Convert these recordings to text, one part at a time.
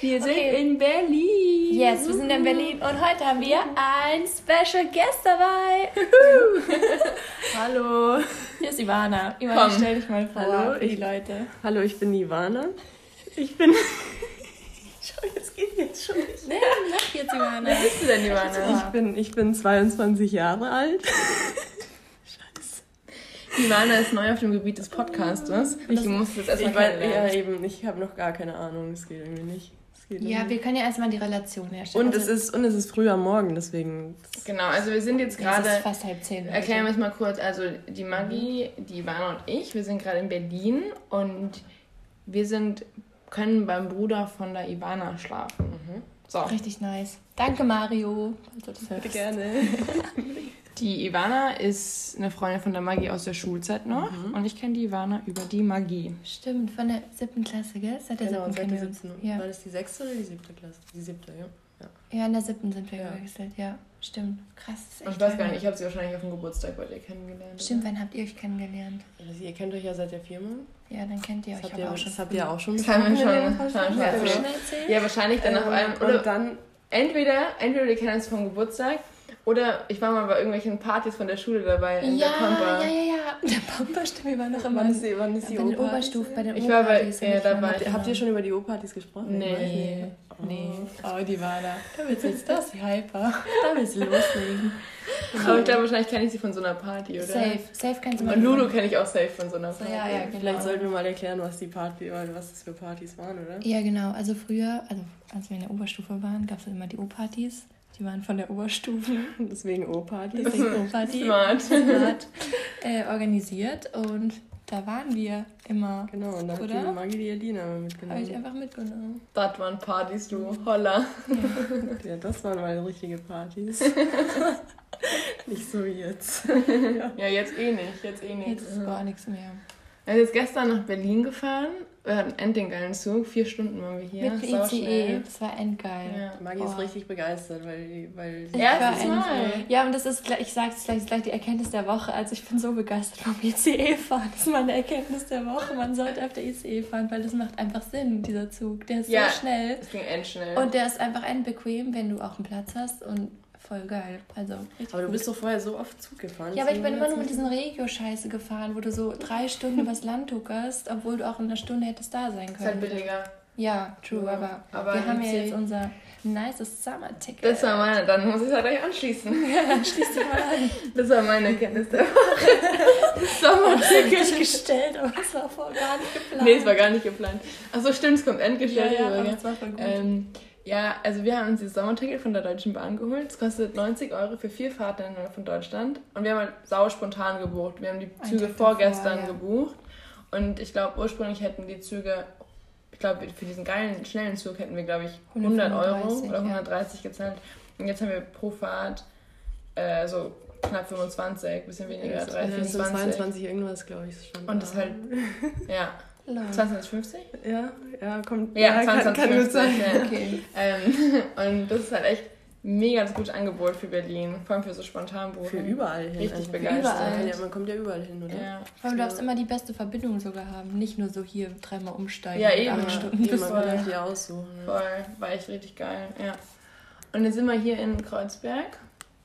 Wir sind okay. in Berlin. Yes, wir sind in Berlin und heute haben wir ein Special Guest dabei. Hallo. Hier ist Ivana. Ivana, Komm. stell dich mal vor Hallo, für die Leute. Hallo, ich bin Ivana. Ich bin... Schau, jetzt geht jetzt schon nicht. Nee, mach jetzt Ivana. Wer bist du denn, Ivana? Ich bin, ich bin 22 Jahre alt. Ivana ist neu auf dem Gebiet des Podcasters. Ich muss das erstmal kennenlernen. Ja, eben. Ich habe noch gar keine Ahnung. Es geht irgendwie nicht. Geht ja, wir können ja erstmal die Relation herstellen. Und, also, es ist, und es ist früh am Morgen, deswegen... Genau, also wir sind jetzt gerade... Es ist fast halb zehn. Erklären wir es mal kurz. Also die Maggie, die Ivana und ich, wir sind gerade in Berlin und wir sind können beim Bruder von der Ivana schlafen. Mhm. So. Richtig nice. Danke, Mario. Also das Bitte gerne. Die Ivana ist eine Freundin von der Magie aus der Schulzeit noch. Mhm. Und ich kenne die Ivana über die Magie. Stimmt, von der siebten Klasse, gell? Seit der genau, siebten seit der siebten. Ja. War das die sechste oder die siebte Klasse? Die siebte, ja. Ja, ja in der siebten sind wir ja. gewechselt, ja. Stimmt. Krass. Und ich weiß gar nicht, ich habe sie wahrscheinlich auf dem Geburtstag bei dir kennengelernt. Stimmt, oder? wann habt ihr euch kennengelernt? Also ihr kennt euch ja seit der Firma. Ja, dann kennt ihr euch das aber auch schon. Das habt ihr auch schon. Das haben wir schon. Ja, wahrscheinlich dann ähm, auf einem. Oder dann entweder, entweder wir kennen uns vom Geburtstag oder ich war mal bei irgendwelchen Partys von der Schule dabei in ja, der Pampa. Ja, ja, ja. Der Pampa, stimmt, wir waren noch immer wann ist die, wann ist die bei den Oberstufen, bei den Ich war bei, ja, dabei. Habt, habt ihr schon über die O-Partys gesprochen? Nee. Oh. Nee. Oh, die war da. Da willst du jetzt das, die Hyper. Da willst du loslegen. Aber ich glaube, wahrscheinlich kenne ich sie von so einer Party, oder? Safe. Safe kennst du mal. Und Lulu kenne ich auch safe von so einer Party. Ja, ja, genau. Vielleicht sollten wir mal erklären, was die Party, was das für Partys waren, oder? Ja, genau. Also früher, also als wir in der Oberstufe waren, gab es immer die O-Partys. Die waren von der Oberstufe. Deswegen O-Party. Deswegen O-Party. Smart. Smart. Äh, organisiert und da waren wir immer. Genau, und da hat die Maggie die Alina mitgenommen. Habe ich einfach mitgenommen. Das waren Partys, du Holla. Ja, das waren mal richtige Partys. nicht so wie jetzt. ja. ja, jetzt eh nicht. Jetzt eh nicht. Jetzt ist gar nichts mehr. Er ist jetzt gestern nach Berlin gefahren. Wir hatten endlich geilen Zug. Vier Stunden waren wir hier. Mit dem ICE. Das war endgeil. Ja. Maggie oh. ist richtig begeistert, weil, weil sie erstes Mal. Ja, und das ist, ich sage es gleich, gleich die Erkenntnis der Woche. Also ich bin so begeistert vom ICE fahren. Das ist meine Erkenntnis der Woche. Man sollte auf der ICE fahren, weil das macht einfach Sinn, dieser Zug. Der ist ja, so schnell. Es ging endschnell. Und der ist einfach endbequem, wenn du auch einen Platz hast und voll geil. Also, aber du bist doch vorher so oft Zug gefahren. Ja, aber ich bin immer nur mit diesen Regio-Scheiße gefahren, wo du so drei Stunden übers Land tuckerst, obwohl du auch in einer Stunde hättest da sein können. Ist halt billiger. Ja, true, ja. aber, aber wir haben ja jetzt unser nices Summer-Ticket. Das war meine, dann muss ich es halt gleich anschließen. Ja, schließ dich mal an. Das war meine Kenntnis der Woche. Sommer-Ticket. gestellt, aber es war voll gar nicht geplant. Nee, es war gar nicht geplant. Achso, stimmt, es kommt endgestellt. Ja, ja, aber das war voll gut. Ähm, ja, also wir haben uns dieses Sommerticket von der Deutschen Bahn geholt. Es kostet 90 Euro für vier Fahrten von Deutschland. Und wir haben halt sau spontan gebucht. Wir haben die Züge vorgestern davor, ja. gebucht. Und ich glaube, ursprünglich hätten die Züge, ich glaube, für diesen geilen, schnellen Zug hätten wir, glaube ich, 100 Euro oder 130 ja. gezahlt. Und jetzt haben wir pro Fahrt äh, so knapp 25, bisschen weniger, 3, 24. 22 irgendwas, glaube ich. Schon Und das halt, ja. 2050? Ja, ja, kommt. Ja, ja 2050. Kann, kann. Ja. Okay. Ähm, und das ist halt echt mega das gute Angebot für Berlin, vor allem für so Spontanbuchen. Für überall hin. Richtig also begeistert. Überall. Ja, man kommt ja überall hin, oder? Ja. Vor allem du darfst immer die beste Verbindung sogar haben, nicht nur so hier dreimal umsteigen. Ja, eben. Acht Stunden eben, man kann hier aussuchen. Voll, war echt richtig geil, ja. Und jetzt sind wir hier in Kreuzberg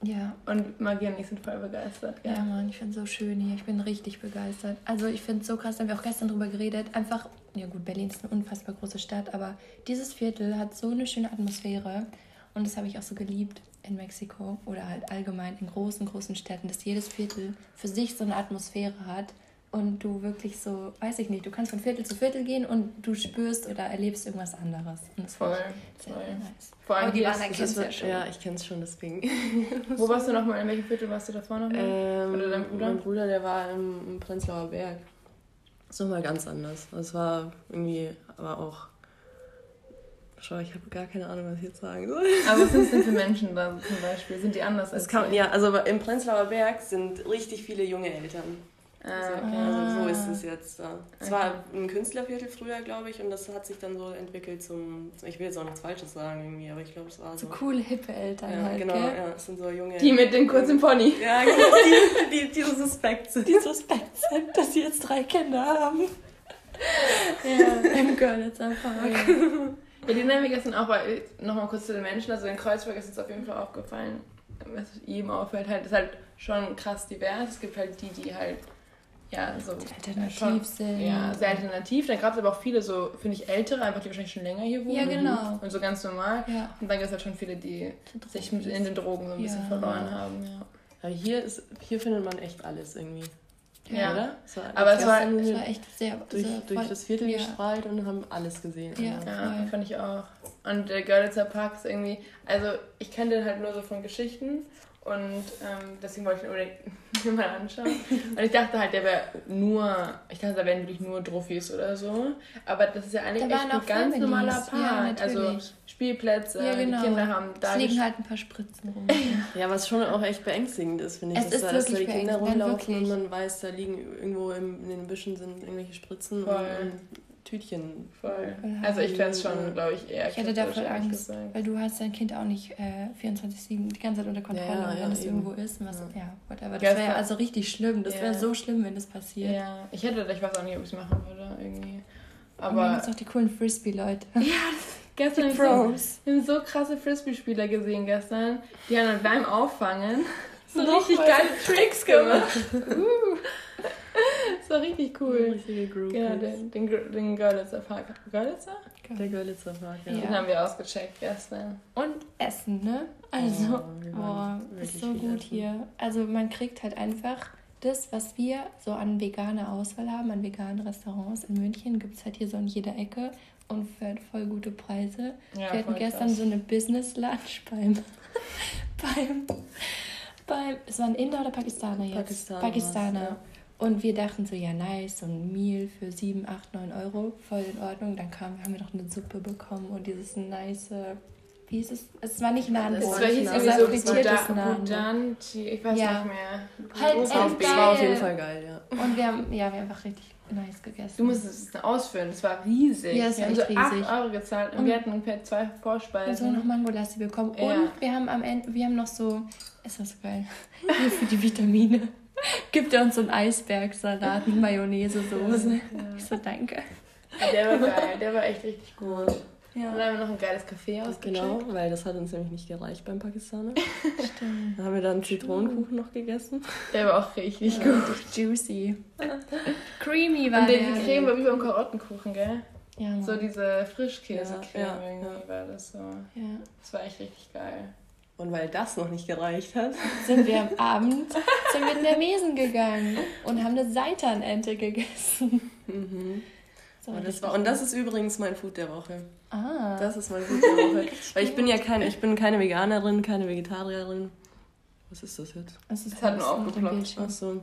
ja. Und Magie und ich sind voll begeistert. Ja, ja Mann, ich finde es so schön hier. Ich bin richtig begeistert. Also ich finde es so krass, da haben wir auch gestern drüber geredet. Einfach, ja gut, Berlin ist eine unfassbar große Stadt, aber dieses Viertel hat so eine schöne Atmosphäre. Und das habe ich auch so geliebt in Mexiko oder halt allgemein in großen, großen Städten, dass jedes Viertel für sich so eine Atmosphäre hat und du wirklich so, weiß ich nicht, du kannst von Viertel zu Viertel gehen und du spürst oder erlebst irgendwas anderes. Und das voll, sehr voll. nice. Vor allem Aber die waren kennst ja schon. Ja, ich kenne es schon, deswegen. Wo warst du nochmal? In welchem Viertel warst du davor nochmal? Ähm, Oder dein Bruder? Mein Bruder, der war im, im Prenzlauer Berg. Das ist nochmal ganz anders. Das war irgendwie, aber auch Schau, ich habe gar keine Ahnung, was ich jetzt sagen soll. Aber was sind es denn für Menschen da zum Beispiel? Sind die anders als kann, Ja, also im Prenzlauer Berg sind richtig viele junge Eltern. Also, okay. also so ist es jetzt. Es okay. war ein Künstlerviertel früher, glaube ich, und das hat sich dann so entwickelt zum, ich will jetzt auch nichts Falsches sagen irgendwie, aber ich glaube, es war so. So coole, hippe Eltern ja, halt, genau, gell? ja, es sind so junge... Die mit dem kurzen Pony. Ja, genau, die, die, die so suspekt sind. Die suspekt sind, dass sie jetzt drei Kinder haben. ja, im Görlitzer Park. Ja, die nennen wir gestern auch, weil nochmal kurz zu den Menschen, also in Kreuzberg ist uns auf jeden Fall aufgefallen, was ihm auffällt, halt, ist halt schon krass divers. Es gibt halt die, die halt ja, so alternativ schon, sind. Ja, sehr alternativ. Dann gab es aber auch viele so, finde ich, ältere, einfach die wahrscheinlich schon länger hier wohnen. Ja, genau. Und so ganz normal. Ja. Und dann gibt es halt schon viele, die sich in den Drogen so ein bisschen verloren haben. Ja. ja, hier, ist, hier findet man echt alles irgendwie. Ja, oder? So, aber es war, es war echt sehr durch, sehr durch das Viertel ja. gestrahlt und haben alles gesehen. Ja, ja fand ich auch. Und der Görlitzer Park ist irgendwie, also ich kenne den halt nur so von Geschichten und ähm, deswegen wollte ich ihn unbedingt mal anschauen. Und ich dachte halt, der wäre nur, ich dachte, da wären wirklich nur Trophys oder so. Aber das ist ja eigentlich echt ein ganz normaler Park. Ja, also Spielplätze, ja, genau. die Kinder haben da. Es liegen halt ein paar Spritzen rum. ja, was schon auch echt beängstigend ist, finde ich. Es dass ist da, dass da die Kinder rumlaufen und man weiß, da liegen irgendwo in den Büschen sind irgendwelche Spritzen. Voll. Und, Tütchen. Voll. Also ich fände es schon, glaube ich, eher Ich hätte dafür Angst, weil du hast dein Kind auch nicht äh, 24-7 die ganze Zeit unter Kontrolle, ja, ja, wenn es irgendwo ist. Was, ja. ja, whatever. Das wäre also richtig schlimm. Das wäre so schlimm, wenn das passiert. Ja, ich hätte, ich weiß auch nicht, ob ich es machen würde, irgendwie. Aber... Und dann auch die coolen Frisbee-Leute. Ja, Gestern die Pros. So, wir haben so krasse Frisbee-Spieler gesehen gestern. Die haben dann beim Auffangen so richtig geile Tricks gemacht. uh. Das war richtig cool. Richtige Group. Genau, den, den, den Görlitzer Park. Görlitzer? Der Görlitzer Park, ja. Den haben wir ausgecheckt gestern. Und Essen, ne? Also, oh, boah, ist so gut essen. hier. Also man kriegt halt einfach das, was wir so an veganer Auswahl haben, an veganen Restaurants in München, gibt es halt hier so in jeder Ecke und für halt voll gute Preise. Ja, wir hatten gestern krass. so eine Business Lunch beim, beim, beim, es war ein Inder oder Pakistaner jetzt? Pakistaner. Pakistaner. Ja. Und wir dachten so, ja nice, so ein Meal für 7, 8, 9 Euro, voll in Ordnung. Dann kam, haben wir noch eine Suppe bekommen und dieses nice, wie hieß es? Es war nicht Naan, es war irgendwie so frittiertes Naan. Ich weiß ja. nicht mehr. Halt es war, war auf jeden Fall geil, ja. Und wir haben, ja, wir haben einfach richtig nice gegessen. Du musstest es ausführen, es war riesig. Ja, es war echt also riesig. 8 Euro gezahlt und, und wir hatten ungefähr zwei Vorspeisen. Und so noch Mangolassi bekommen. Ja. Und wir haben am Ende, wir haben noch so, ist das geil, nur für die Vitamine gibt er uns so einen Eisbergsalat mit Mayonnaise-Soße. Ja. Ich so, danke. Ja, der war geil, der war echt richtig gut. Ja. Und dann haben wir noch ein geiles Café ausgecheckt. Genau, weil das hat uns nämlich nicht gereicht beim Pakistaner. Stimmt. Dann haben wir dann Zitronenkuchen noch gegessen. Der war auch richtig ja. gut. Juicy. Creamy war Und der. Und die Creme war wie beim Karottenkuchen, gell? Ja, So diese Frischkäsecreme ja, ja, irgendwie war das so. Ja. Das war echt richtig geil. Und weil das noch nicht gereicht hat, sind wir am Abend sind wir in der Mesen gegangen und haben eine Seitanente gegessen. Mhm. So, und, das war, und das ist übrigens mein Food der Woche. Ah. Das ist mein Food der Woche. Weil ich bin ja keine, ich bin keine Veganerin, keine Vegetarierin. Was ist das jetzt? Es ist das hat nur aufgeploppt. Ach so.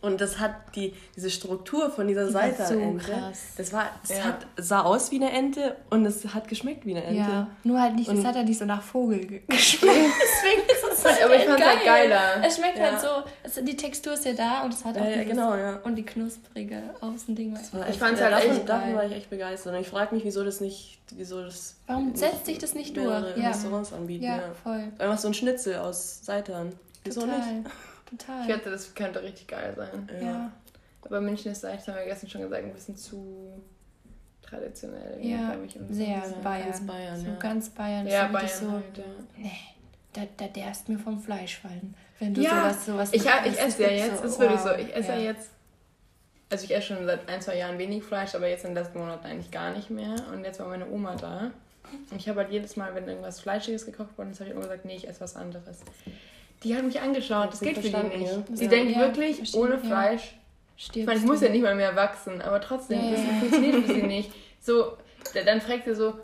Und das hat die, diese Struktur von dieser Seite so krass. Das war, es ja. hat, sah aus wie eine Ente und es hat geschmeckt wie eine Ente. Ja, nur halt nicht, es hat halt nicht so nach Vogel geschmeckt. Deswegen ist es halt Aber ich fand es halt geiler. Es schmeckt halt ja. halt so, es, die Textur ist ja da und es hat auch ja, genau, ja. und die knusprige Außending. War ich fand es halt davon, echt Davon war ich echt begeistert. Und ich frage mich, wieso das nicht, wieso das... Warum setzt sich das nicht durch? Ja. Restaurants anbieten. Ja, voll. Einfach so ein Schnitzel aus Seitan. Wieso Total. nicht? Total. Ich wette, das könnte richtig geil sein. Ja. ja. Aber München ist eigentlich, haben wir gestern schon gesagt, ein bisschen zu traditionell. Ja, ich, sehr so. Bayern. Ganz Bayern, so ja. ganz Bayern. Ja, Bayern so, halt, ja. Nee, da, da derst mir vom Fleisch fallen. Wenn du ja, sowas, sowas Ich, ich esse ja jetzt, so, ist wirklich so, ich esse ja. ja jetzt also ich esse schon seit ein, zwei Jahren wenig Fleisch, aber jetzt in den letzten Monaten eigentlich gar nicht mehr. Und jetzt war meine Oma da. Und ich habe halt jedes Mal, wenn irgendwas Fleischiges gekocht worden ist, habe ich immer gesagt, nee, ich esse was anderes. Die hat mich angeschaut, das geht für die nicht. Sie ja. denkt ja, wirklich, ohne Fleisch. Stirbt ich meine, ich muss ja nicht mal mehr wachsen, aber trotzdem, das funktioniert für sie nicht. So, dann fragt sie so,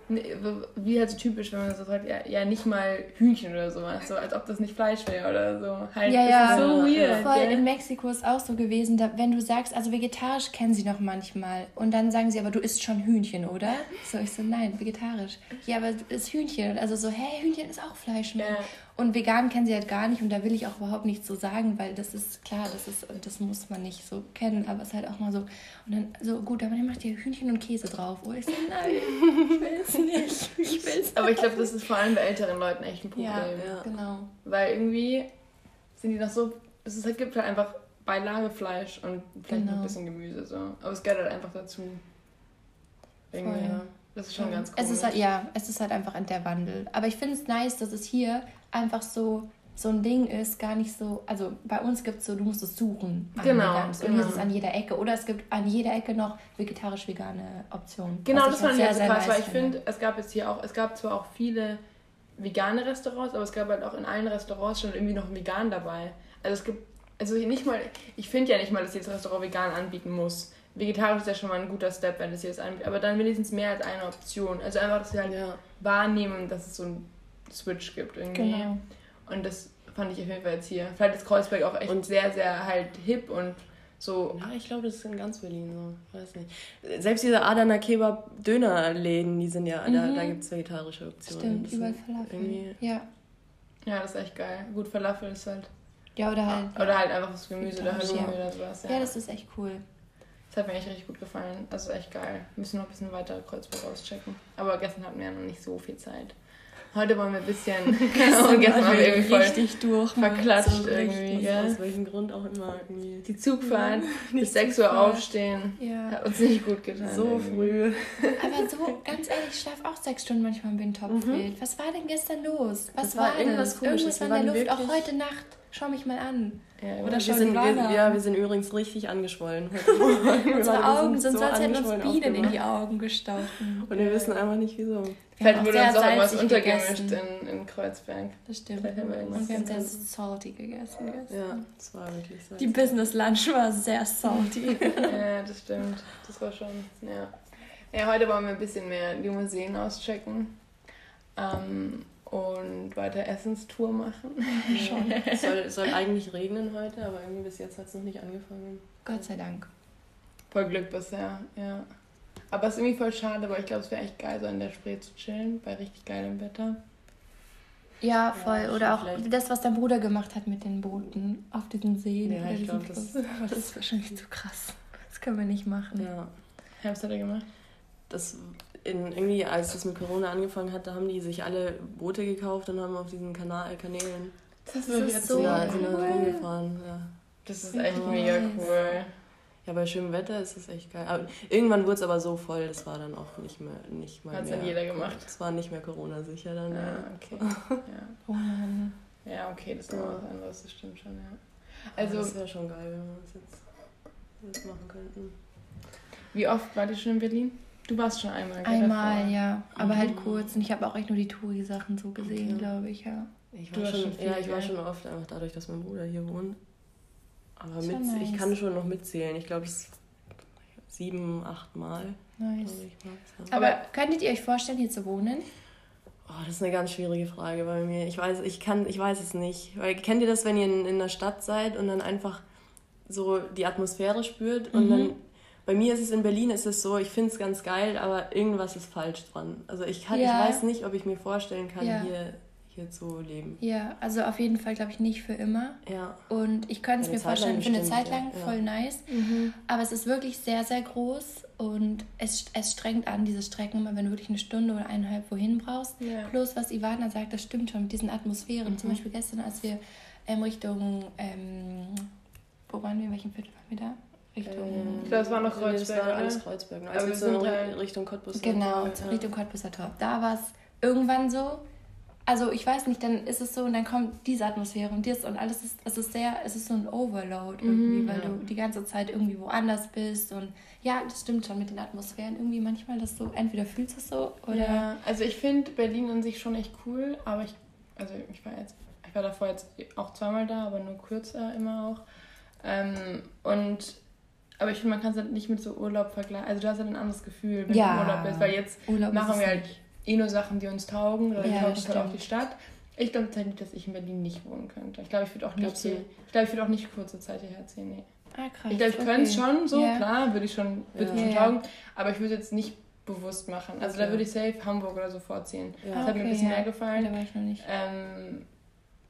wie halt so typisch, wenn man so sagt, ja, ja nicht mal Hühnchen oder sowas, so als ob das nicht Fleisch wäre oder so. Halt, ja, ja, so weird. Voll, ja. in Mexiko ist auch so gewesen, da, wenn du sagst, also vegetarisch kennen sie noch manchmal und dann sagen sie, aber du isst schon Hühnchen, oder? So, ich so, nein, vegetarisch. Ja, aber du isst Hühnchen. Also so, hey, Hühnchen ist auch Fleisch. Ne? Ja. Und vegan kennen sie halt gar nicht und da will ich auch überhaupt nichts so sagen, weil das ist klar, das ist das muss man nicht so kennen, aber es ist halt auch mal so und dann so gut, aber dann macht ihr Hühnchen und Käse drauf. Oh, ich so nein, ich will's nicht. Ich will's. Aber ich glaube, das ist vor allem bei älteren Leuten echt ein Problem. Ja, ja. genau. Weil irgendwie sind die noch so es ist, gibt halt einfach Beilagefleisch und vielleicht genau. noch ein bisschen Gemüse so, aber es gehört halt einfach dazu. Irgendwie, ja. Das ist schon ganz cool. Es ist halt, ja, es ist halt einfach der Wandel. Aber ich finde es nice, dass es hier einfach so so ein Ding ist, gar nicht so, also bei uns gibt es so, du musst es suchen. Genau. Und genau. hier ist es an jeder Ecke. Oder es gibt an jeder Ecke noch vegetarisch-vegane Optionen. Genau, das fand ich halt so krass, weil ich finde, es gab jetzt hier auch, es gab zwar auch viele vegane Restaurants, aber es gab halt auch in allen Restaurants schon irgendwie noch ein Vegan dabei. Also es gibt, also nicht mal, ich finde ja nicht mal, dass jedes Restaurant vegan anbieten muss. Vegetarisch ist ja schon mal ein guter Step, wenn es hier das anbietet. Aber dann wenigstens mehr als eine Option. Also einfach, dass wir halt ja. wahrnehmen, dass es so einen Switch gibt irgendwie. Genau. Und das fand ich auf jeden Fall jetzt hier. Vielleicht ist Kreuzberg auch echt und sehr, sehr halt hip und so. Ja, ich glaube, das ist in ganz Berlin so. Weiß nicht. Selbst diese Adana Kebab Dönerläden, die sind ja, mhm. da, da gibt es vegetarische Optionen. Stimmt, überall Falafel. Ja. Ja, das ist echt geil. Gut, Falafel ist halt. Ja, oder halt. Oder halt einfach das Gemüse oder Halloumi ja. oder sowas. Ja. ja, das ist echt cool. Das hat mir echt richtig gut gefallen. Also echt geil. Wir müssen noch ein bisschen weiter Kreuzberg auschecken. Aber gestern hatten wir ja noch nicht so viel Zeit. Heute wollen wir ein bisschen. genau, gestern haben wir irgendwie voll richtig durch. Verklatscht so irgendwie. Ja. Aus welchem Grund auch immer. Irgendwie. Die Zugfahrt, ja, bis 6 Uhr aufstehen. Ja. Hat uns nicht gut getan. So irgendwie. früh. Aber so, ganz ehrlich, ich schlafe auch sechs Stunden manchmal im Windtopf. Mhm. Was war denn gestern los? Was das war, war irgendwas Komisches. Irgendwas war in der Luft, auch heute Nacht. Schau mich mal an. Ja, Oder wir sind, wir, ja, wir sind übrigens richtig angeschwollen. Unsere Augen sind so, als hätten uns Bienen in die Augen gestochen. Und wir wissen einfach nicht wieso. Vielleicht wurde uns auch irgendwas untergemischt in, in Kreuzberg. Das stimmt. Und wir haben sehr salty gegessen gestern. Ja, das war wirklich salty. Die Business Lunch war sehr salty. ja, das stimmt. Das war schon, ja. Ja, heute wollen wir ein bisschen mehr die Museen auschecken. Ähm, und weiter Essenstour machen. Schon. es soll, soll eigentlich regnen heute, aber irgendwie bis jetzt hat es noch nicht angefangen. Gott sei Dank. Voll Glück bisher, ja. Aber es ist irgendwie voll schade, weil ich glaube, es wäre echt geil, so in der Spree zu chillen, bei richtig geilem Wetter. Ja, voll. Ja, Oder auch vielleicht. das, was dein Bruder gemacht hat mit den Booten auf diesen Seen. Ja, ich glaube, das, das ist wahrscheinlich zu krass. Das können wir nicht machen. Ja. Was hat er gemacht? Das in, irgendwie, als das mit Corona angefangen hat, da haben die sich alle Boote gekauft und haben auf diesen Kanal, Kanälen. Das, das ist so ja, cool. rumgefahren. Ja. Das ist echt mega cool. Ja, bei schönem Wetter ist das echt geil. Aber irgendwann wurde es aber so voll, das war dann auch nicht mehr nicht mal Hat's mehr. dann jeder gemacht. Das war nicht mehr Corona-sicher dann. Ah, ja, okay. ja. Oh Mann. Ja, okay, das ist noch was anderes, das stimmt schon, ja. Also, das wäre schon geil, wenn wir das jetzt, jetzt machen könnten. Wie oft wart ihr schon in Berlin? Du warst schon einmal, gell? Einmal, davor. ja. Aber halt mhm. halt kurz. Und ich habe auch echt nur die Touri-Sachen so gesehen, okay. glaube ich, ja. Ich war, schon, ja, ich war schon oft, einfach dadurch, dass mein Bruder hier wohnt. Aber mit, nice. ich kann schon noch mitzählen. Ich glaube, es sieben, acht Mal. Nice. Ich, Aber könntet ihr euch vorstellen, hier zu wohnen? Oh, das ist eine ganz schwierige Frage bei mir. Ich weiß, ich kann, ich weiß es nicht. Weil kennt ihr das, wenn ihr in, in der Stadt seid und dann einfach so die Atmosphäre spürt und mhm. dann bei mir ist es in Berlin ist es so, ich finde es ganz geil, aber irgendwas ist falsch dran. Also ich, kann, ja. ich weiß nicht, ob ich mir vorstellen kann, ja. hier, hier zu leben. Ja, also auf jeden Fall glaube ich nicht für immer. Ja. Und ich könnte es mir vorstellen, für eine Zeit lang ja. voll nice. Mhm. Aber es ist wirklich sehr, sehr groß und es, es strengt an, diese Strecken, wenn du wirklich eine Stunde oder eineinhalb wohin brauchst. Ja. Plus, was Ivana sagt, das stimmt schon mit diesen Atmosphären. Mhm. Zum Beispiel gestern, als wir ähm, Richtung, ähm, wo waren wir, in welchem Viertel waren wir da? Richtung. Ähm, ich glaube, es war noch Kreuzberg. Das war alles Kreuzberg. Ne? Also wir sind halt Richtung Cottbus. Genau, ja. Richtung Cottbuser Tor. Da war es irgendwann so. Also ich weiß nicht, dann ist es so und dann kommt diese Atmosphäre und das und alles ist, es ist sehr, es ist so ein Overload irgendwie, mhm, weil ja. du die ganze Zeit irgendwie woanders bist und ja, das stimmt schon mit den Atmosphären irgendwie manchmal, dass du entweder fühlst es so oder. Ja, also ich finde Berlin an sich schon echt cool, aber ich, also ich war jetzt, ich war davor jetzt auch zweimal da, aber nur kürzer immer auch. Ähm, und aber ich finde, man kann es halt nicht mit so Urlaub vergleichen. Also du hast halt ein anderes Gefühl, wenn ja. du Urlaub bist. Weil jetzt Urlaub machen wir halt eh nur Sachen, die uns taugen. Oder ja, taugen halt auch die Stadt. Ich glaube tatsächlich, dass ich in Berlin nicht wohnen könnte. Ich glaube, ich würde auch nicht hier, ich glaube, ich würde auch nicht kurze Zeit hierher ziehen. Nee. Ah, krass. Ich glaube, ich okay. könnte es schon so, yeah. klar, würde ich schon, würde ja. schon taugen. Aber ich würde jetzt nicht bewusst machen. Also okay. da würde ich safe Hamburg oder so vorziehen. Ja. Das hat okay, mir ein bisschen mehr gefallen. Da war ich noch nicht. Ähm,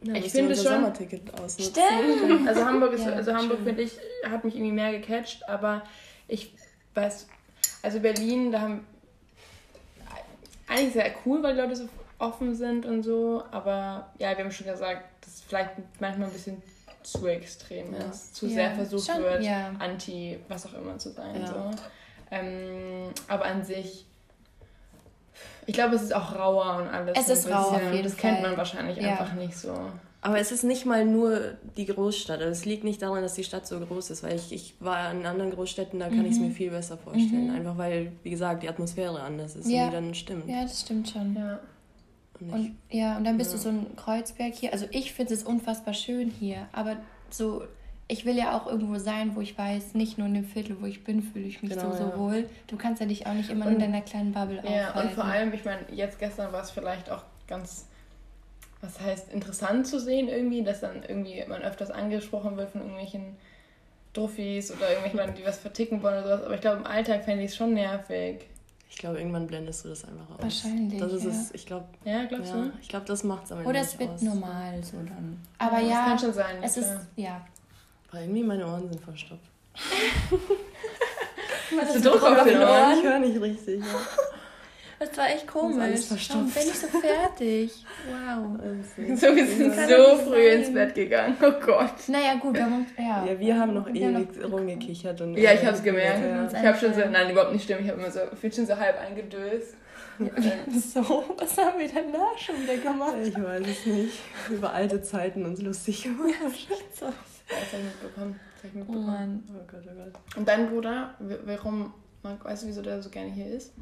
ja, ich finde schon. Sommerticket ausnutzen. Stimmt. Also Hamburg ist, ja, also Hamburg finde ich, hat mich irgendwie mehr gecatcht, aber ich weiß, also Berlin, da haben eigentlich sehr cool, weil die Leute so offen sind und so, aber ja, wir haben schon gesagt, dass es vielleicht manchmal ein bisschen zu extrem ja. ist, zu sehr versucht schon, wird, anti was auch immer zu sein. So. Ähm, aber an sich Ich glaube, es ist auch rauer und alles. Es ist rauer auf jeden Das kennt man wahrscheinlich ja. einfach nicht so. Aber es ist nicht mal nur die Großstadt. Also es liegt nicht daran, dass die Stadt so groß ist, weil ich, ich war in anderen Großstädten, da kann mhm. ich es mir viel besser vorstellen. Mhm. Einfach weil, wie gesagt, die Atmosphäre anders ist ja. und die dann stimmt. Ja, das stimmt schon. Ja. Und, und ja, und dann bist ja. du so ein Kreuzberg hier. Also ich finde es unfassbar schön hier, aber so ich will ja auch irgendwo sein, wo ich weiß, nicht nur in dem Viertel, wo ich bin, fühle ich mich genau, so, so ja. wohl. Du kannst ja dich auch nicht immer und, in deiner kleinen Bubble Ja, aufhalten. und vor allem, ich meine, jetzt gestern war es vielleicht auch ganz, was heißt, interessant zu sehen irgendwie, dass dann irgendwie man öfters angesprochen wird von irgendwelchen Duffis oder irgendwelchen, die was verticken wollen oder sowas. Aber ich glaube, im Alltag fände ich es schon nervig. Ich glaube, irgendwann blendest du das einfach aus. Wahrscheinlich. Das ist ja. es, ich glaube. Ja, glaubst ja, du? Ich glaube, das macht es am Ende Oder es wird aus. normal so dann. Aber ja, ja, kann schon sein. Es ist, ja, aber irgendwie meine Ohren sind verstopft. Hast du Druck auf den Ohren? Ich höre nicht richtig. Ja. Das war echt komisch. Warum bin ich so fertig? Wow. So, wir sind so früh ins Bett gegangen. Oh Gott. Naja, gut, wir haben, ja. ja, wir haben noch wir ewig haben noch rumgekichert. Und ja, ich habe es gemerkt. Ja. Ich habe schon so, nein, überhaupt nicht stimmt. Ich habe immer so, ich bin schon so halb eingedöst. so, was haben wir denn da schon wieder gemacht? Ich weiß es nicht. Über alte Zeiten uns lustig gemacht. Ja, so. Das habe ich mitbekommen. Das ich mitbekommen. Oh Mann. Oh Gott, oh Gott. Und dein Bruder, warum, weißt du, wieso der so gerne hier ist?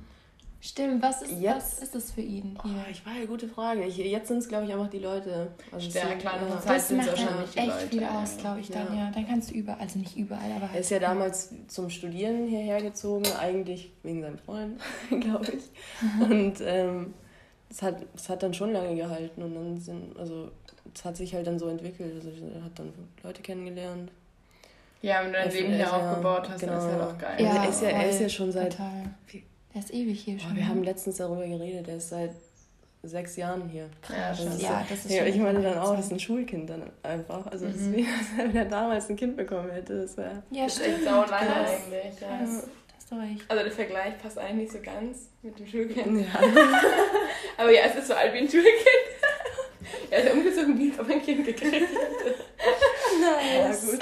Stimmt, was ist, was ist das für ihn hier? Oh, ich war eine gute Frage. Ich, jetzt sind es, glaube ich, einfach die Leute. Also der kleine ja. Zeit sind es wahrscheinlich die echt Leute. viel aus, glaube ich, dann, ja. ja. Dann kannst du überall, also nicht überall, aber halt. Er ist ja damals zum Studieren hierher gezogen, eigentlich wegen seinem Freund, glaube ich. Und ähm, es hat, es hat dann schon lange gehalten und dann sind, also es hat sich halt dann so entwickelt. Also er hat dann Leute kennengelernt. Ja, wenn du dein Leben hier aufgebaut hast, genau. dann ist halt auch geil. Ja, er, ist ja, er ist ja schon seit. Total. Er ist ewig hier schon. Oh, wir haben letztens darüber geredet, er ist seit sechs Jahren hier. Ja, das ist, ja, das ist ja, Ich meine dann auch, das ist ein Schulkind dann einfach. Also mhm. deswegen, wenn er damals ein Kind bekommen hätte, das wäre. Ja, das ist echt sau lange eigentlich. Ja. Das, recht. Also der Vergleich passt eigentlich nicht so ganz mit dem Schulkind. Ja. Aber ja, es ist so alt wie ein Schulkind. Er ist umgezogen, wie ob ein Kind gekriegt hätte. Nice. Ja, gut.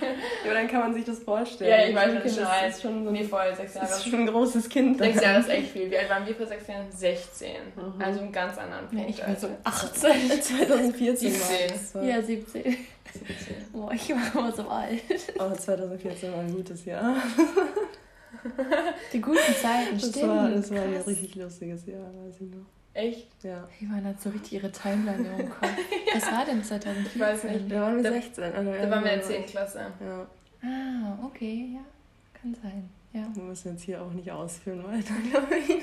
ja, aber dann kann man sich das vorstellen. Ja, ich weiß schon, das ist schon so nee, voll, sechs Jahre. Das ist schon ein großes Kind. Sechs Jahre ist echt viel. Wie alt waren wir vor sechs Jahren? 16. Mhm. Also einen ganz anderen Punkt. Ja, ich war so 18. 2014 17. Ja, 17. 17. Boah, ich war immer so alt. Aber 2014 war ein gutes Jahr. Die guten Zeiten, das stimmt. War, das war ein richtig lustiges Jahr, weiß ich noch. Echt? Ja. Ich meine, hat so richtig ihre Timeline im Kopf. ja. Was war denn 2014? Ich weiß nicht. Da waren wir 16. Also da waren wir in der 10. Klasse. Ja. Ah, okay, ja. Kann sein. Ja. Wir müssen jetzt hier auch nicht ausführen weiter, glaube ich.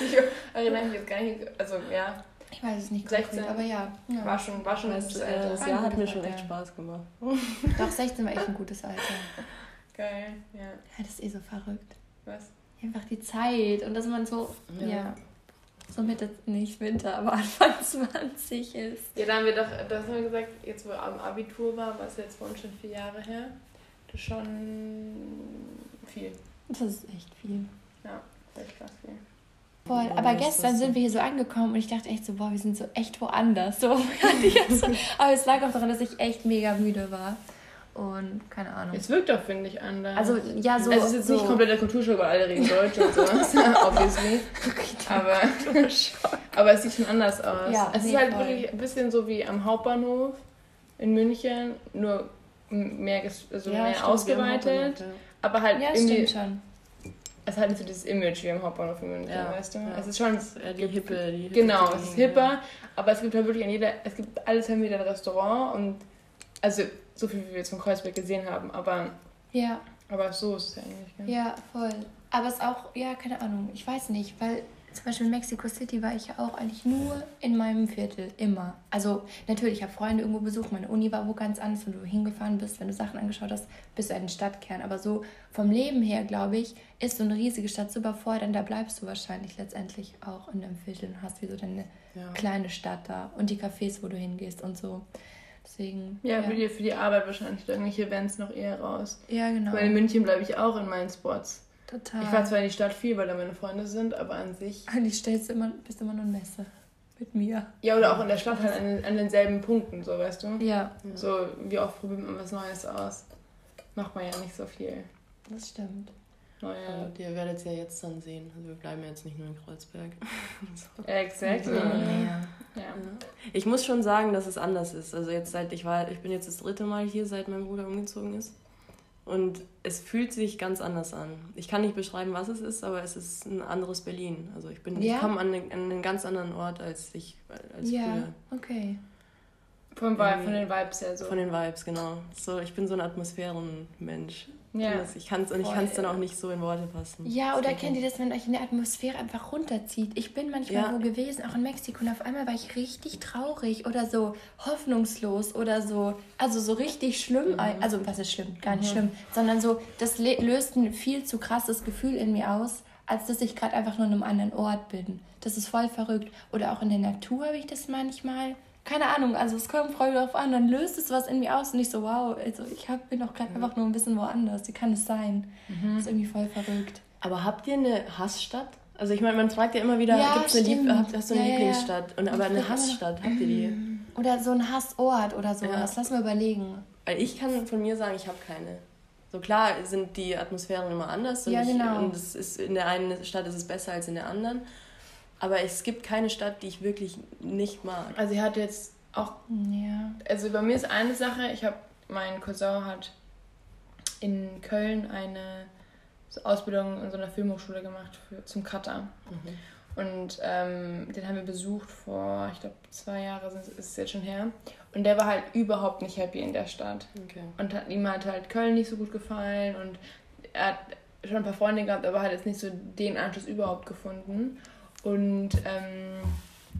ich erinnere mich jetzt gar nicht. Also, ja. Ich weiß es nicht 16, konkret, aber ja. ja. War schon, war schon das, das, Alter. das Jahr hat mir schon echt Spaß gemacht. Doch, 16 war echt ein gutes Alter. Geil, ja. Ja, das ist eh so verrückt. Was? Einfach die Zeit und dass man so, ja, ja so Mitte, nicht Winter, aber Anfang 20 ist. Ja, da haben wir doch, das haben wir gesagt, jetzt wo am Abitur war, was jetzt wohl schon vier Jahre her, das ist schon viel. Das ist echt viel. Ja, echt krass viel. Voll, aber gestern sind wir hier so angekommen und ich dachte echt so, boah, wir sind so echt woanders. So, aber es lag auch daran, dass ich echt mega müde war. Und keine Ahnung. Es wirkt doch, finde ich, anders. Also, ja, so. Also es ist jetzt so nicht komplett der Kulturschock, weil alle reden Deutsch und sowas, obviously. aber, aber es sieht schon anders aus. Ja, es nee, ist halt voll. wirklich ein bisschen so wie am Hauptbahnhof in München, nur mehr, also ja, mehr ausgeweitet. Ja. Aber halt ja, irgendwie. schon. Es hat nicht so dieses Image wie am Hauptbahnhof in München, ja, weißt du? Ja. Es ist schon. die hippe, die hippe Genau, es ist hipper, aber es gibt halt wirklich an jeder. Es gibt alles haben wieder ein Restaurant und. Also so viel, wie wir jetzt von Kreuzberg gesehen haben, aber. Ja. Aber so ist es ja eigentlich. Gell? Ja, voll. Aber es ist auch, ja, keine Ahnung, ich weiß nicht, weil zum Beispiel in Mexico City war ich ja auch eigentlich nur in meinem Viertel, immer. Also natürlich, ich habe Freunde irgendwo besucht, meine Uni war wo ganz anders, wenn du hingefahren bist, wenn du Sachen angeschaut hast, bist du in den Stadtkern. Aber so vom Leben her, glaube ich, ist so eine riesige Stadt so überfordert, da bleibst du wahrscheinlich letztendlich auch in deinem Viertel und hast wie so deine ja. kleine Stadt da und die Cafés, wo du hingehst und so. Deswegen. Ja, ja. Für, die, für die Arbeit wahrscheinlich irgendwelche Events noch eher raus. Ja, genau. Weil in München bleibe ich auch in meinen Spots. Total. Ich fahre zwar in die Stadt viel, weil da meine Freunde sind, aber an sich. Eigentlich stellst du immer, bist immer nur ein Messe. Mit mir. Ja, oder auch in der Stadt halt an, an denselben Punkten, so weißt du? Ja. So, wie oft probiert man was Neues aus? Macht man ja nicht so viel. Das stimmt. Neue. Also, ihr werdet es ja jetzt dann sehen. Also wir bleiben jetzt nicht nur in Kreuzberg. so. Exactly. Ja. Ja. Ich muss schon sagen, dass es anders ist. Also jetzt seit ich war, ich bin jetzt das dritte Mal hier, seit mein Bruder umgezogen ist. Und es fühlt sich ganz anders an. Ich kann nicht beschreiben, was es ist, aber es ist ein anderes Berlin. Also ich bin, ja. ich komme an, an, einen ganz anderen Ort als ich als ja, früher. okay. Vom Vibe, von den Vibes her so. Von den Vibes, genau. So, ich bin so ein Atmosphärenmensch. Ja. Ich kann es und ich kann es dann auch nicht so in Worte passen. Ja, oder kennt ihr das, wenn euch eine Atmosphäre einfach runterzieht? Ich bin manchmal ja. wo gewesen, auch in Mexiko, und auf einmal war ich richtig traurig oder so hoffnungslos oder so, also so richtig schlimm. Mhm. Also, was ist schlimm? Gar nicht mhm. schlimm, sondern so, das löst ein viel zu krasses Gefühl in mir aus, als dass ich gerade einfach nur an einem anderen Ort bin. Das ist voll verrückt. Oder auch in der Natur habe ich das manchmal keine Ahnung, also es kommt voll darauf an, dann löst es was in mir aus und ich so, wow, also ich hab, bin doch gerade mhm. einfach nur ein bisschen woanders. Wie kann es sein? Mhm. Das ist irgendwie voll verrückt. Aber habt ihr eine Hassstadt? Also ich meine, man fragt ja immer wieder, ja, gibt's eine Lieb hast du eine ja, Lieblingsstadt? Und, aber eine Hassstadt, habt ihr die? Mhm. Oder so ein Hassort oder sowas. Ja. Lass mal überlegen. Weil ich kann von mir sagen, ich habe keine. So klar sind die Atmosphären immer anders. Und ja, genau. Ich, und es ist, in der einen Stadt ist es besser als in der anderen. Aber es gibt keine Stadt, die ich wirklich nicht mag. Also ich hatte jetzt auch. Ja. Also bei mir ist eine Sache, ich habe, mein Cousin hat in Köln eine Ausbildung in so einer Filmhochschule gemacht für, zum Cutter. Mhm. Und ähm, den haben wir besucht vor, ich glaube, zwei Jahre ist es jetzt schon her. Und der war halt überhaupt nicht happy in der Stadt. Okay. Und hat, ihm hat halt Köln nicht so gut gefallen und er hat schon ein paar Freunde gehabt, aber hat jetzt nicht so den Anschluss überhaupt gefunden. Und ähm,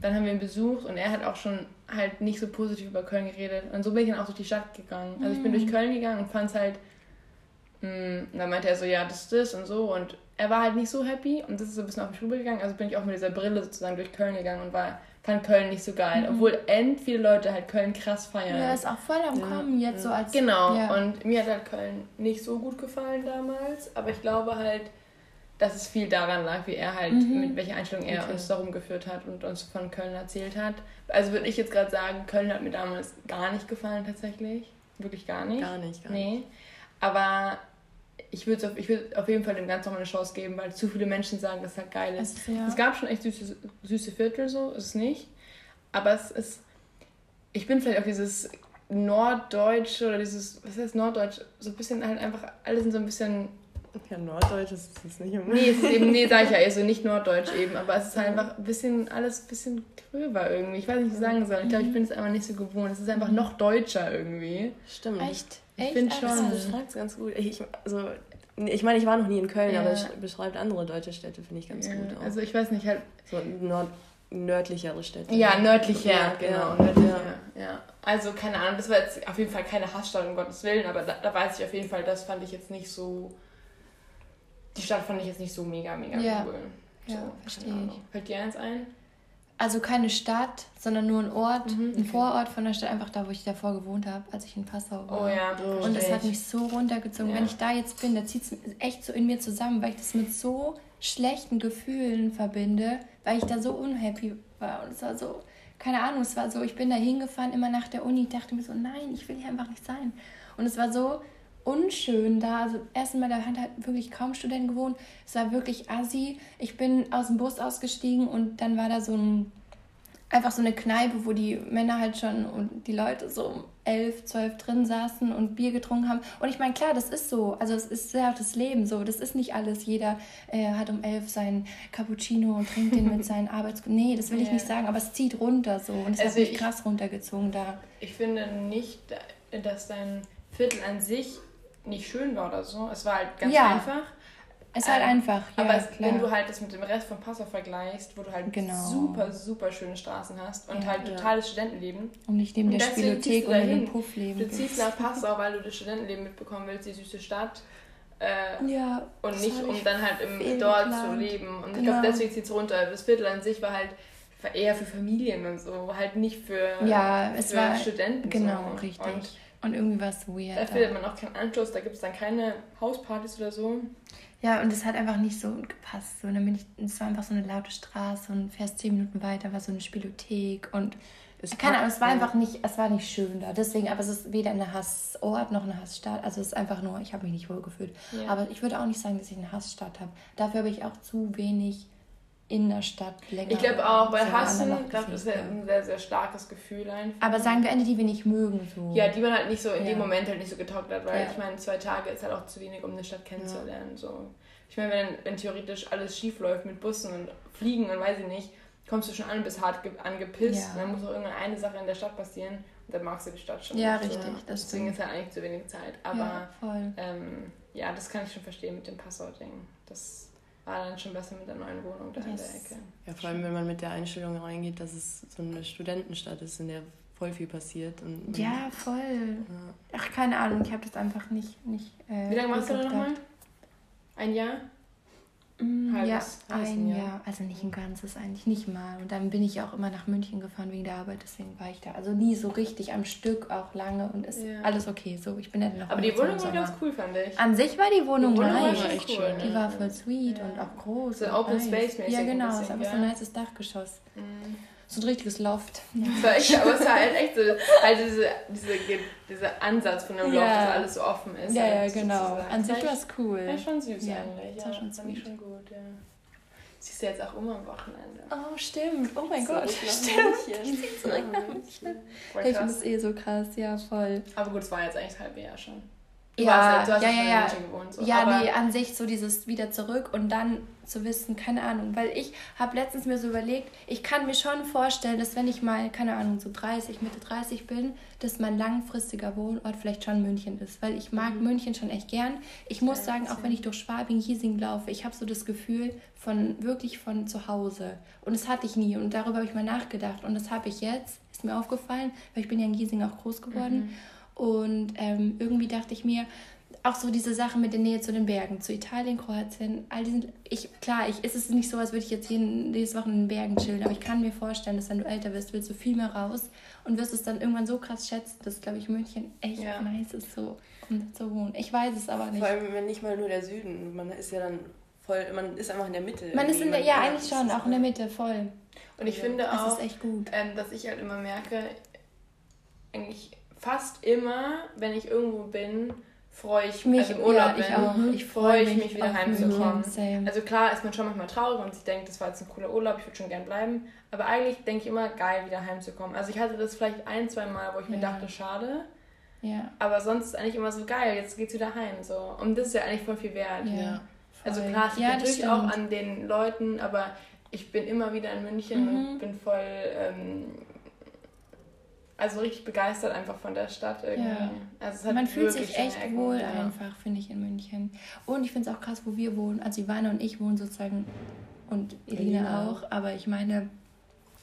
dann haben wir ihn besucht und er hat auch schon halt nicht so positiv über Köln geredet. Und so bin ich dann auch durch die Stadt gegangen. Also ich bin durch mhm. Köln gegangen und fand es halt. Mh, mm, dann meinte er so, ja, das ist das und so. Und er war halt nicht so happy und das ist so ein bisschen auf mich rübergegangen. Also bin ich auch mit dieser Brille sozusagen durch Köln gegangen und war, fand Köln nicht so geil. Mhm. Obwohl end viele Leute halt Köln krass feiern. Ja, ist auch voll am ja. Kommen jetzt so als. Genau. Ja. Und mir hat halt Köln nicht so gut gefallen damals. Aber ich glaube halt dass es viel daran lag, wie er halt, mhm. mit welcher Einstellung er okay. uns darum geführt hat und uns von Köln erzählt hat. Also würde ich jetzt gerade sagen, Köln hat mir damals gar nicht gefallen tatsächlich. Wirklich gar nicht. Gar nicht, gar nee. nicht. Aber ich würde auf, würd auf jeden Fall dem Ganzen nochmal eine Chance geben, weil zu viele Menschen sagen, dass es halt geil ist. Also, ja. Es gab schon echt süße, süße Viertel, so ist es nicht. Aber es ist. Ich bin vielleicht auch dieses Norddeutsche oder dieses, was heißt Norddeutsch, so ein bisschen halt einfach, alle sind so ein bisschen ja, Norddeutsch ist es nicht immer. Nee, es ist eben, nee, sag ich ja, also nicht Norddeutsch eben, aber es ist halt einfach ein bisschen, alles ein bisschen gröber irgendwie. Ich weiß nicht, wie ich sagen soll. Ich glaube, ich bin es einfach nicht so gewohnt. Es ist einfach noch deutscher irgendwie. Stimmt. Echt? Ich finde schon. Das beschreibt es ganz gut. Ich, also, ich meine, ich war noch nie in Köln, ja. aber es beschreibt andere deutsche Städte, finde ich ganz ja. gut. Auch. Also ich weiß nicht, halt. So Nord nördlichere Städte. Ja, nördlicher, ja, genau. Nördlicher, ja. ja. Also keine Ahnung, das war jetzt auf jeden Fall keine Hassstadt, um Gottes Willen, aber da, da weiß ich auf jeden Fall, das fand ich jetzt nicht so die Stadt fand ich jetzt nicht so mega, mega ja. cool. So, ja, verstehe ich. Fällt dir eins ein? Also keine Stadt, sondern nur ein Ort, mhm, ein okay. Vorort von der Stadt, einfach da, wo ich davor gewohnt habe, als ich in Passau war. Oh ja, oh, Und das hat mich so runtergezogen. Ja. Wenn ich da jetzt bin, da zieht es echt so in mir zusammen, weil ich das mit so schlechten Gefühlen verbinde, weil ich da so unhappy war. Und es war so, keine Ahnung, es war so, ich bin da hingefahren, immer nach der Uni, dachte mir so, nein, ich will hier einfach nicht sein. Und es war so, unschön da. Also erstmal, da hat halt wirklich kaum Studenten gewohnt. Es war wirklich assi. Ich bin aus dem Bus ausgestiegen und dann war da so ein einfach so eine Kneipe, wo die Männer halt schon und die Leute so um elf, zwölf drin saßen und Bier getrunken haben. Und ich meine, klar, das ist so. Also es ist ja das Leben so. Das ist nicht alles. Jeder äh, hat um elf seinen Cappuccino und trinkt den mit seinen Arbeits... Nee, das will ich nicht sagen, aber es zieht runter so. Und es also hat mich krass runtergezogen da. Ich finde nicht, dass dein Viertel an sich nicht schön war oder so. Es war halt ganz ja. einfach. Es ist halt ähm, einfach, ja, Aber es, wenn du halt das mit dem Rest von Passau vergleichst, wo du halt genau. super, super schöne Straßen hast und ja, halt totales ja. Studentenleben. Und nicht neben und der Spielothek oder dem Puff leben Du ziehst nach Passau, weil du das Studentenleben mitbekommen willst, die süße Stadt. Äh, ja, und nicht, um dann halt im dort zu leben. Und genau. ich glaube, deswegen zieht es runter. Das Viertel an sich war halt eher für Familien und so, halt nicht für, ja, es für war, Studenten. Genau, so. richtig. Und und irgendwie war es weird. Da findet man auch keinen Anschluss, da gibt es dann keine Hauspartys oder so. Ja, und es hat einfach nicht so gepasst. So, dann bin ich, es war einfach so eine laute Straße und fährst zehn Minuten weiter war so eine Spielothek und Keine Ahnung, es war einfach nicht, es war nicht schön da. Deswegen, aber es ist weder eine Hassort noch eine Hassstadt. Also es ist einfach nur, ich habe mich nicht wohl gefühlt. Ja. Aber ich würde auch nicht sagen, dass ich eine Hassstadt habe. Dafür habe ich auch zu wenig in der Stadt länger. Ich glaube auch, bei Hassen, glaube, das ist ein sehr, sehr starkes Gefühl einfach. Aber sagen wir eine, die wir nicht mögen. So. Ja, die man halt nicht so in ja. dem Moment halt nicht so getaugt hat, weil ja. ich meine, zwei Tage ist halt auch zu wenig, um eine Stadt kennenzulernen. Ja. So. Ich meine, wenn, wenn theoretisch alles schief läuft mit Bussen und Fliegen und weiß ich nicht, kommst du schon an und bist hart angepisst. Ja. dann muss auch irgendeine eine Sache in der Stadt passieren und dann magst du die Stadt schon. Ja, richtig. So. Deswegen ist halt eigentlich zu wenig Zeit. Aber ja, ähm, ja, das kann ich schon verstehen mit dem Passwort-Ding. Das war dann schon besser mit der neuen Wohnung da yes. in der Ecke. Ja, vor allem, wenn man mit der Einstellung reingeht, dass es so eine Studentenstadt ist, in der voll viel passiert. Und, ja, voll. Ja. Ach, keine Ahnung, ich habe das einfach nicht. nicht äh, Wie lange machst du da nochmal? Ein Jahr? Mm, ja, ein Jahr. Jahr. Also nicht ein ganzes, eigentlich nicht mal. Und dann bin ich auch immer nach München gefahren wegen der Arbeit, deswegen war ich da. Also nie so richtig am Stück, auch lange und ist ja. alles okay. So, ich bin ja noch Aber die Wohnung war ganz cool, fand ich. An sich war die Wohnung, die Wohnung nice. War echt cool, die war voll sweet ja. und auch groß. So Open nice. Space mäßig. Ja, genau, es ist aber so ein nices Dachgeschoss. Mhm so ein richtiges Loft. Ja. Aber es war halt echt so, halt diese, diese, dieser Ansatz von einem Loft, dass alles so offen ist. Ja, halt, ja, genau. An sich war es cool. Ja, schon süß ja, eigentlich. Das war schon ziemlich schon gut, ja. Siehst du jetzt auch immer am Wochenende. Oh, stimmt. Oh mein Gott. Stimmt. Ich zurück nach München. Ich finde es eh so krass, ja, voll. Aber gut, es war jetzt eigentlich das halbe Jahr schon. Du ja, warst, du hast ja, ja, ja. Gewohnt, so. ja, nee, an sich so dieses wieder zurück und dann zu wissen, keine Ahnung, weil ich habe letztens mir so überlegt, ich kann mir schon vorstellen, dass wenn ich mal, keine Ahnung, so 30, Mitte 30 bin, dass mein langfristiger Wohnort vielleicht schon München ist, weil ich mag mhm. München schon echt gern. Ich muss ja, sagen, auch wenn ich durch Schwabing, Hiesing laufe, ich habe so das Gefühl von wirklich von zu Hause und das hatte ich nie und darüber habe ich mal nachgedacht und das habe ich jetzt, ist mir aufgefallen, weil ich bin ja in Giesing auch groß geworden. Mhm und ähm, irgendwie dachte ich mir, auch so diese Sache mit der Nähe zu den Bergen, zu Italien, Kroatien, all diesen, ich, klar, ich, ist es nicht so, als würde ich jetzt jeden, jedes Wochen in den Bergen chillen, aber ich kann mir vorstellen, dass wenn du älter wirst, willst du viel mehr raus und wirst es dann irgendwann so krass schätzen, dass, glaube ich, München echt ja. nice ist, so, um zu wohnen. Ich weiß es aber nicht. Vor allem, wenn nicht mal nur der Süden, man ist ja dann voll, man ist einfach in der Mitte. Man ist in der, ja, eigentlich schon, auch in der Mitte, voll. Und ich ja. finde auch, ähm, dass ich halt immer merke, eigentlich fast immer, wenn ich irgendwo bin, freue ich mich also im Urlaub ja, ich bin, auch. Ich freue ich mich, mich wieder heimzukommen. Also klar ist man schon manchmal traurig und sich denkt, das war jetzt ein cooler Urlaub, ich würde schon gern bleiben. Aber eigentlich denke ich immer, geil, wieder heimzukommen. Also ich hatte das vielleicht ein, zwei Mal, wo ich ja. mir dachte, schade. Ja. Aber sonst ist eigentlich immer so geil, jetzt geht's wieder heim. So. Und das ist ja eigentlich voll viel wert. Ja. Also klar, liegt ja, natürlich auch an den Leuten, aber ich bin immer wieder in München mhm. und bin voll ähm, also richtig begeistert einfach von der Stadt irgendwie. Ja. Also Man fühlt sich echt Ecken, wohl ja. einfach, finde ich, in München. Und ich finde es auch krass, wo wir wohnen. Also Ivana und ich wohnen sozusagen und Elina, Elina. auch, aber ich meine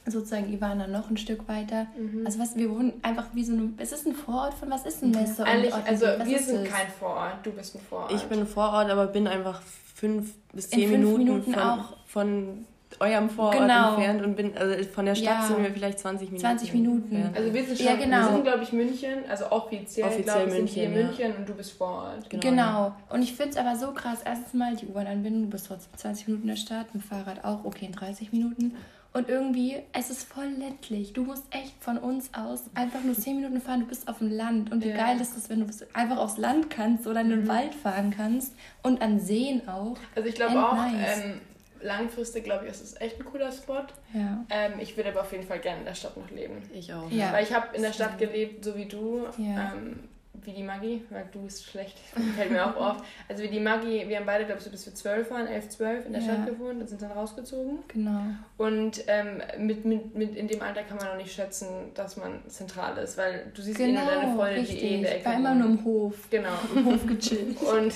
sozusagen Ivana noch ein Stück weiter. Mhm. Also was, wir wohnen einfach wie so ein, es ist ein Vorort von was ist ein Messe? Eigentlich, also wir sind es? kein Vorort, du bist ein Vorort. Ich bin ein Vorort, aber bin einfach fünf bis zehn Minuten, Minuten, von, von eurem Vorort genau. entfernt und bin, also von der Stadt ja. sind wir vielleicht 20 Minuten. 20 Minuten. Entfernt. Also wir sind schon, ja, genau. wir sind glaube ich München, also offiziell, offiziell ich, München, sind wir München und du bist Vorort. Genau. genau. Und ich finde es aber so krass, erstens mal die U-Bahn-Anbindung, du bist trotzdem 20 Minuten in der Stadt, mit Fahrrad auch, okay, in 30 Minuten. Und irgendwie, es ist voll ländlich. Du musst echt von uns aus einfach nur 10 Minuten fahren, du bist auf dem Land. Und wie ja. geil ist es, wenn du einfach aufs Land kannst oder in den mhm. Wald fahren kannst und an Seen auch. Also ich glaube auch, nice. ähm, langfristig, glaube ich, ist es echt ein cooler Spot. Ja. Ähm, ich würde aber auf jeden Fall gerne in der Stadt noch leben. Ich auch. Ja. Weil ich habe in der Stadt gelebt, so wie du. Ja. Ähm, wie die Maggie, weil du bist schlecht, fällt mir auch auf. Also wie die Maggie, wir haben beide, glaube ich, so bis wir zwölf waren, elf, zwölf in der ja. Stadt gewohnt und sind dann rausgezogen. Genau. Und ähm, mit, mit, mit in dem Alter kann man noch nicht schätzen, dass man zentral ist, weil du siehst genau, eh nur deine Freunde, richtig. die eh in der Ecke War immer nur im Hof. Genau. Im Hof gechillt. und,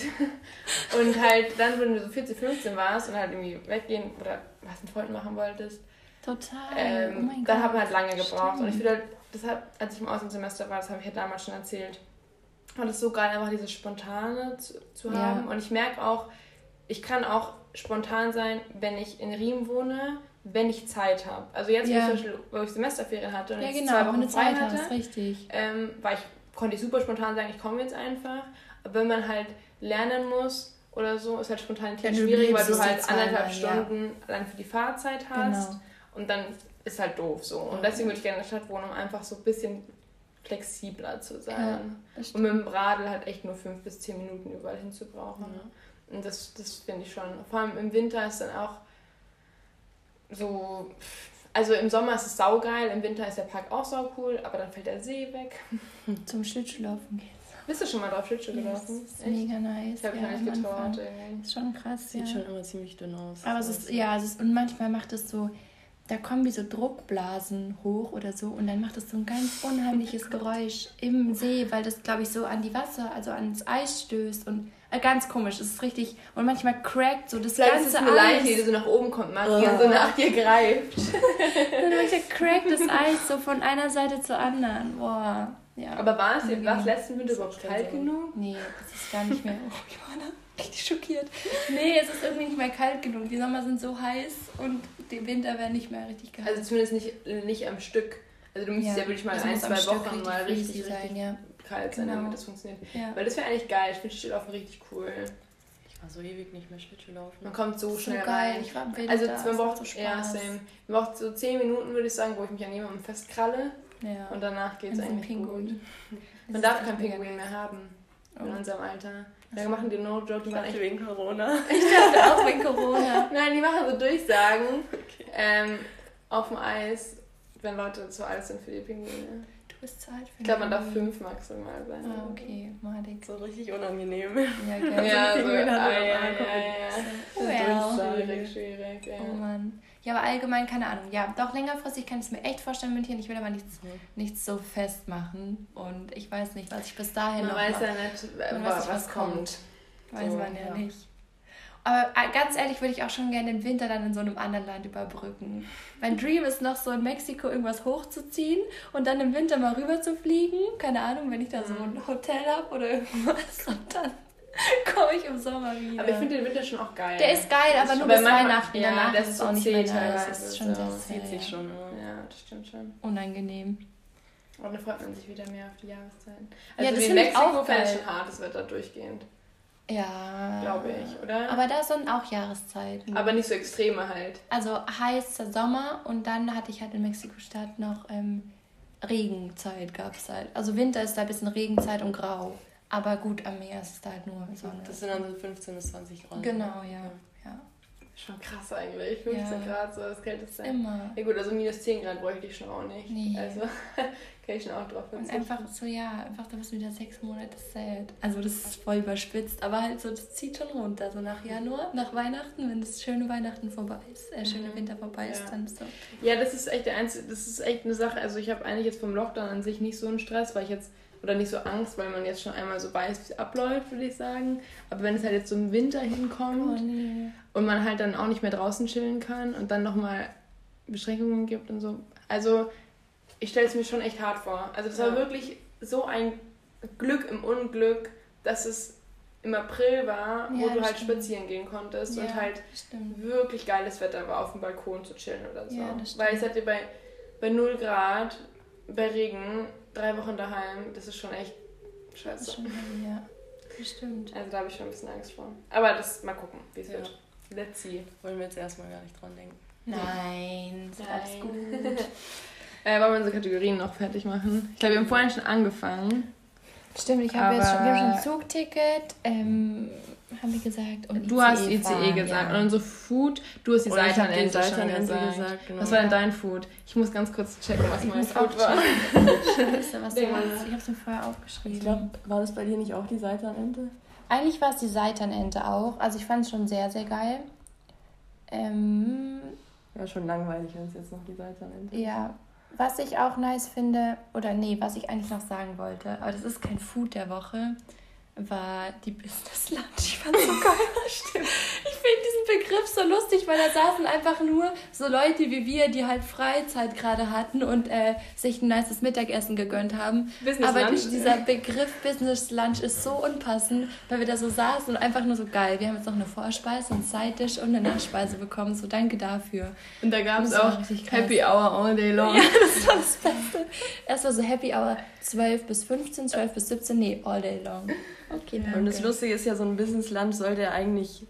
und halt dann, wenn du so 14, 15 warst und halt irgendwie weggehen oder was mit Freunden machen wolltest, Total. Ähm, oh mein da hat man halt lange gebraucht. Stimmt. Und ich finde halt, deshalb, als ich im Auslandssemester war, das habe ich ja damals schon erzählt, fand es so geil, einfach dieses Spontane zu, zu haben. Ja. Und ich merke auch, ich kann auch spontan sein, wenn ich in Riem wohne, wenn ich Zeit habe. Also jetzt, ja. wo, ich, wo ich Semesterferien hatte und ja, genau, zwei Wochen frei Zeit hatte, hast, richtig. Ähm, war ich, konnte ich super spontan sagen, ich komme jetzt einfach. Aber wenn man halt lernen muss oder so, ist halt Spontanität ja, schwierig, weil du halt anderthalb Stunden ja. allein für die Fahrzeit hast. Genau. Und dann ist halt doof so. Und deswegen würde ich gerne in der Stadt wohnen, um einfach so ein bisschen flexibler zu sein. Ja, und mit dem Radl halt echt nur fünf bis zehn Minuten überall hinzubrauchen. Ja. Und das, das finde ich schon. Vor allem im Winter ist dann auch so. Also im Sommer ist es saugeil, im Winter ist der Park auch saucool, aber dann fällt der See weg. Zum Schlittschuhlaufen geht's. Bist du schon mal drauf Schlittschuh gelaufen? Das ist mega nice. Ich habe mich ja, nicht getraut. Ist schon krass, Sieht ja. schon immer ziemlich dünn aus. Aber es ist, ja, es ist, und manchmal macht es so, da kommen wie so Druckblasen hoch oder so und dann macht es so ein ganz unheimliches Geräusch im See, weil das, glaube ich, so an die Wasser, also ans Eis stößt und äh, ganz komisch. Es ist richtig, und manchmal crackt so das Vielleicht ganze ist es eine Eis. die so nach oben kommt, Magie, oh. so nach dir greift. und manchmal crackt das Eis so von einer Seite zur anderen. Boah. Ja. Aber war es war letzten Winter überhaupt kalt genug? Nee, es ist gar nicht mehr. Oh, da richtig schockiert. Nee, es ist irgendwie nicht mehr kalt genug. Die Sommer sind so heiß und die Winter werden nicht mehr richtig kalt. Also zumindest nicht, nicht am Stück. Also du müsstest ja, ja wirklich mal ein, zwei Wochen richtig mal richtig, sein, richtig ja. kalt sein, genau. damit das funktioniert. Ja. Weil das wäre eigentlich geil. Ich finde Schlittschuhlaufen richtig cool. Ich war so ewig nicht mehr Schlittschuhlaufen. Man kommt so, so schnell geil. rein. Ich war im Winter, also man braucht so Spaß. Ja, same. Man braucht so 10 Minuten, würde ich sagen, wo ich mich an jemandem festkralle. Ja. Und danach geht es eigentlich Pinguin. gut. Man darf kein Pinguin mehr haben in oh. unserem Alter. Da machen die No-Joke. Die waren echt wegen Corona. Ich dachte auch wegen Corona. Nein, die machen so Durchsagen okay. ähm, auf dem Eis, wenn Leute zu alt sind für die Pinguine. Du bist zu alt für Ich glaube, man darf fünf maximal sein. Ah, okay. Madig. So richtig unangenehm. Ja, okay. ja, so, ah, ja, ja, ja, ja. Well. Schwierig, schwierig. Ja. Oh Mann. Ja, aber allgemein, keine Ahnung. Ja, doch längerfristig kann ich es mir echt vorstellen, München. Ich will aber nichts, mhm. nichts so festmachen. Und ich weiß nicht, was ich bis dahin man noch weiß ja nicht, man weiß nicht, was, kommt. kommt. Weiß so, man ja, ja, nicht. Aber äh, ganz ehrlich würde ich auch schon gerne den Winter dann in so einem anderen Land überbrücken. Mein Dream ist noch so in Mexiko irgendwas hochzuziehen und dann im Winter mal rüber zu fliegen. Keine Ahnung, wenn ich da so ein mhm. Hotel habe oder irgendwas. Und dann komme ich im Sommer wieder. Aber ich finde den Winter schon auch geil. Der ist geil, aber nur bis Weihnachten. Ja, Danach das ist auch nicht mehr nice. Das ist schon so. Das zieht sich schon. Ja, das stimmt schon. Unangenehm. Und dann freut man sich wieder mehr auf die Jahreszeiten. Also ja, das wie in Mexiko fände ich schon hartes Wetter durchgehend. Ja. Glaube ich, oder? Aber da sind auch Jahreszeiten. Aber nicht so extreme halt. Also heißer Sommer und dann hatte ich halt in Mexiko-Stadt noch ähm, Regenzeit gab es halt. Also Winter ist da ein bisschen Regenzeit und grau. Aber gut, am Meer ist es da halt nur Sonne. Das sind dann so 15 bis 20 Grad. Genau, ja. ja. Schon krass eigentlich. 15 ja. Grad, so das kälteste. Immer. Ja gut, also minus 10 Grad bräuchte ich schon auch nicht. Nee. Also kann ich schon auch drauf verzichten. Und einfach so, ja, einfach da bist du wieder sechs Monate sad. Also das ist voll überspitzt, aber halt so, das zieht schon runter. So nach Januar, nach Weihnachten, wenn das schöne Weihnachten vorbei ist, äh, schöne mhm. Winter vorbei ist, ja. dann so. Ja, das ist echt der einzige, das ist echt eine Sache. Also ich habe eigentlich jetzt vom Lockdown an sich nicht so einen Stress, weil ich jetzt oder nicht so Angst, weil man jetzt schon einmal so weiß, wie es abläuft, würde ich sagen. Aber wenn es halt jetzt so im Winter hinkommt oh, nee. und man halt dann auch nicht mehr draußen chillen kann und dann nochmal Beschränkungen gibt und so. Also ich stelle es mir schon echt hart vor. Also ja. war wirklich so ein Glück im Unglück, dass es im April war, ja, wo du halt stimmt. spazieren gehen konntest ja, und halt wirklich geiles Wetter war, auf dem Balkon zu chillen oder so. Weil es hatte bei, bei 0 Grad, bei Regen drei Wochen daheim, das ist schon echt scheiße. Das ist schon, ja, das stimmt. Also da habe ich schon ein bisschen Angst vor. Aber das mal gucken, wie es ja. wird. Let's see. Wollen wir jetzt erstmal gar nicht dran denken. Nein, ist alles gut. äh, wollen wir unsere Kategorien noch fertig machen? Ich glaube, wir haben vorhin schon angefangen. Stimmt, ich habe jetzt schon, wir haben schon ein Zugticket. Ähm, haben wir gesagt. Und du ICE hast ICE fahren, gesagt. Ja. Und unsere Food, du hast die Seitenente schon gesagt. gesagt genau. Was war denn dein Food? Ich muss ganz kurz checken, was ich mein Food war. Scheiße, was du meinst. Ich habe es mir vorher aufgeschrieben. Ich glaube, war das bei dir nicht auch die Seitanente? Eigentlich war es die Seitanente auch. Also ich fand es schon sehr, sehr geil. Ähm, ja, schon langweilig, wenn es jetzt noch die Seitanente Ja, was ich auch nice finde, oder nee, was ich eigentlich noch sagen wollte, aber das ist kein Food der Woche war die Business Lunch. Ich fand so geil. Stimmt. Ich finde diesen Begriff so lustig, weil da saßen einfach nur so Leute wie wir, die halt Freizeit gerade hatten und äh, sich ein nices Mittagessen gegönnt haben. Business Aber Lunch. dieser Begriff Business Lunch ist so unpassend, weil wir da so saßen und einfach nur so geil. Wir haben jetzt noch eine Vorspeise, ein Side-Dish und eine Nachspeise bekommen. So danke dafür. Und da gab es auch Happy Hour all day long. Ja, das war das Beste. Erst war so Happy Hour 12 bis 15, 12 bis 17, nee, all day long. Okay, danke. Und das Lustige ist ja, so ein Business-Lunch sollte ja eigentlich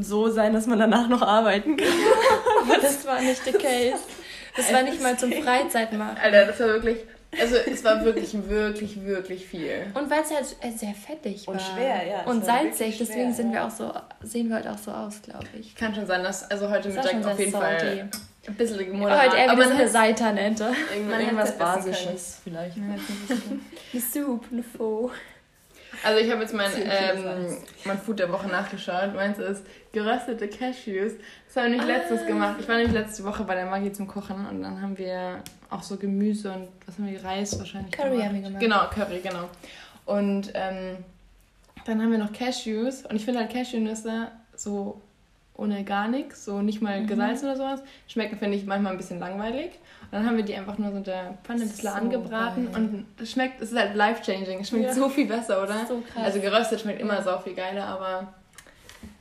so sein, dass man danach noch arbeiten kann. Aber das war nicht der Case. Das war nicht mal zum Freizeitmachen. Alter, das war wirklich. Also es war wirklich, wirklich, wirklich viel. Und weil es halt sehr fettig war. Und schwer, ja. Und salzig, deswegen sind wir auch so, sehen wir halt auch so aus, glaube ich. Kann schon sein, dass also heute Das Mittag auf jeden sehr Fall salty. Ein bisschen Heute moderat. eher aber eine Man irgendwas Basisches vielleicht. Eine Soup, eine Faux. Also ich habe jetzt mein, ähm, mein Food der Woche nachgeschaut. Meins ist geröstete Cashews. Das habe ich letztes gemacht. Ich war nämlich letzte Woche bei der Maggie zum Kochen und dann haben wir auch so Gemüse und was haben wir, Reis wahrscheinlich Curry haben wir gemacht. Genau, Curry, genau. Und ähm, dann haben wir noch Cashews und ich finde halt Cashewnüsse so ohne gar nichts, so nicht mal Mhm. gesalzen oder sowas, schmecken, finde ich, manchmal ein bisschen langweilig. Und dann haben wir die einfach nur so in der Pfanne ein bisschen So angebraten geil. und es schmeckt, es ist halt life-changing. Es schmeckt Ja. so viel besser, oder? So krass. Also geröstet schmeckt immer Ja. so viel geiler, aber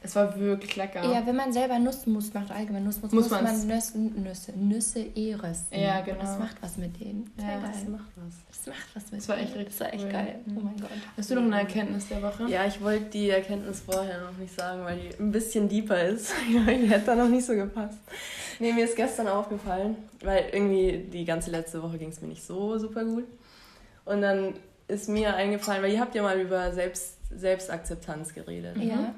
es war wirklich lecker. Ja, wenn man selber Nussmus macht, allgemein Nussmus, Muss muss, man Nüsse, Nüsse, Nüsse eh rösten. Ja, Und genau. Das macht was mit denen. Sehr Ja, geil. Das macht was. Das macht was mit Das war echt denen. richtig Das war echt cool. geil. Oh mein Gott. Hast du noch eine Erkenntnis der Woche? Ja, ich wollte die Erkenntnis vorher noch nicht sagen, weil die ein bisschen deeper ist. die hätte da noch nicht so gepasst. Nee, mir ist gestern aufgefallen, weil irgendwie die ganze letzte Woche ging es mir nicht so super gut. Und dann ist mir eingefallen, weil ihr habt ja mal über Selbst, Selbstakzeptanz geredet. Ja.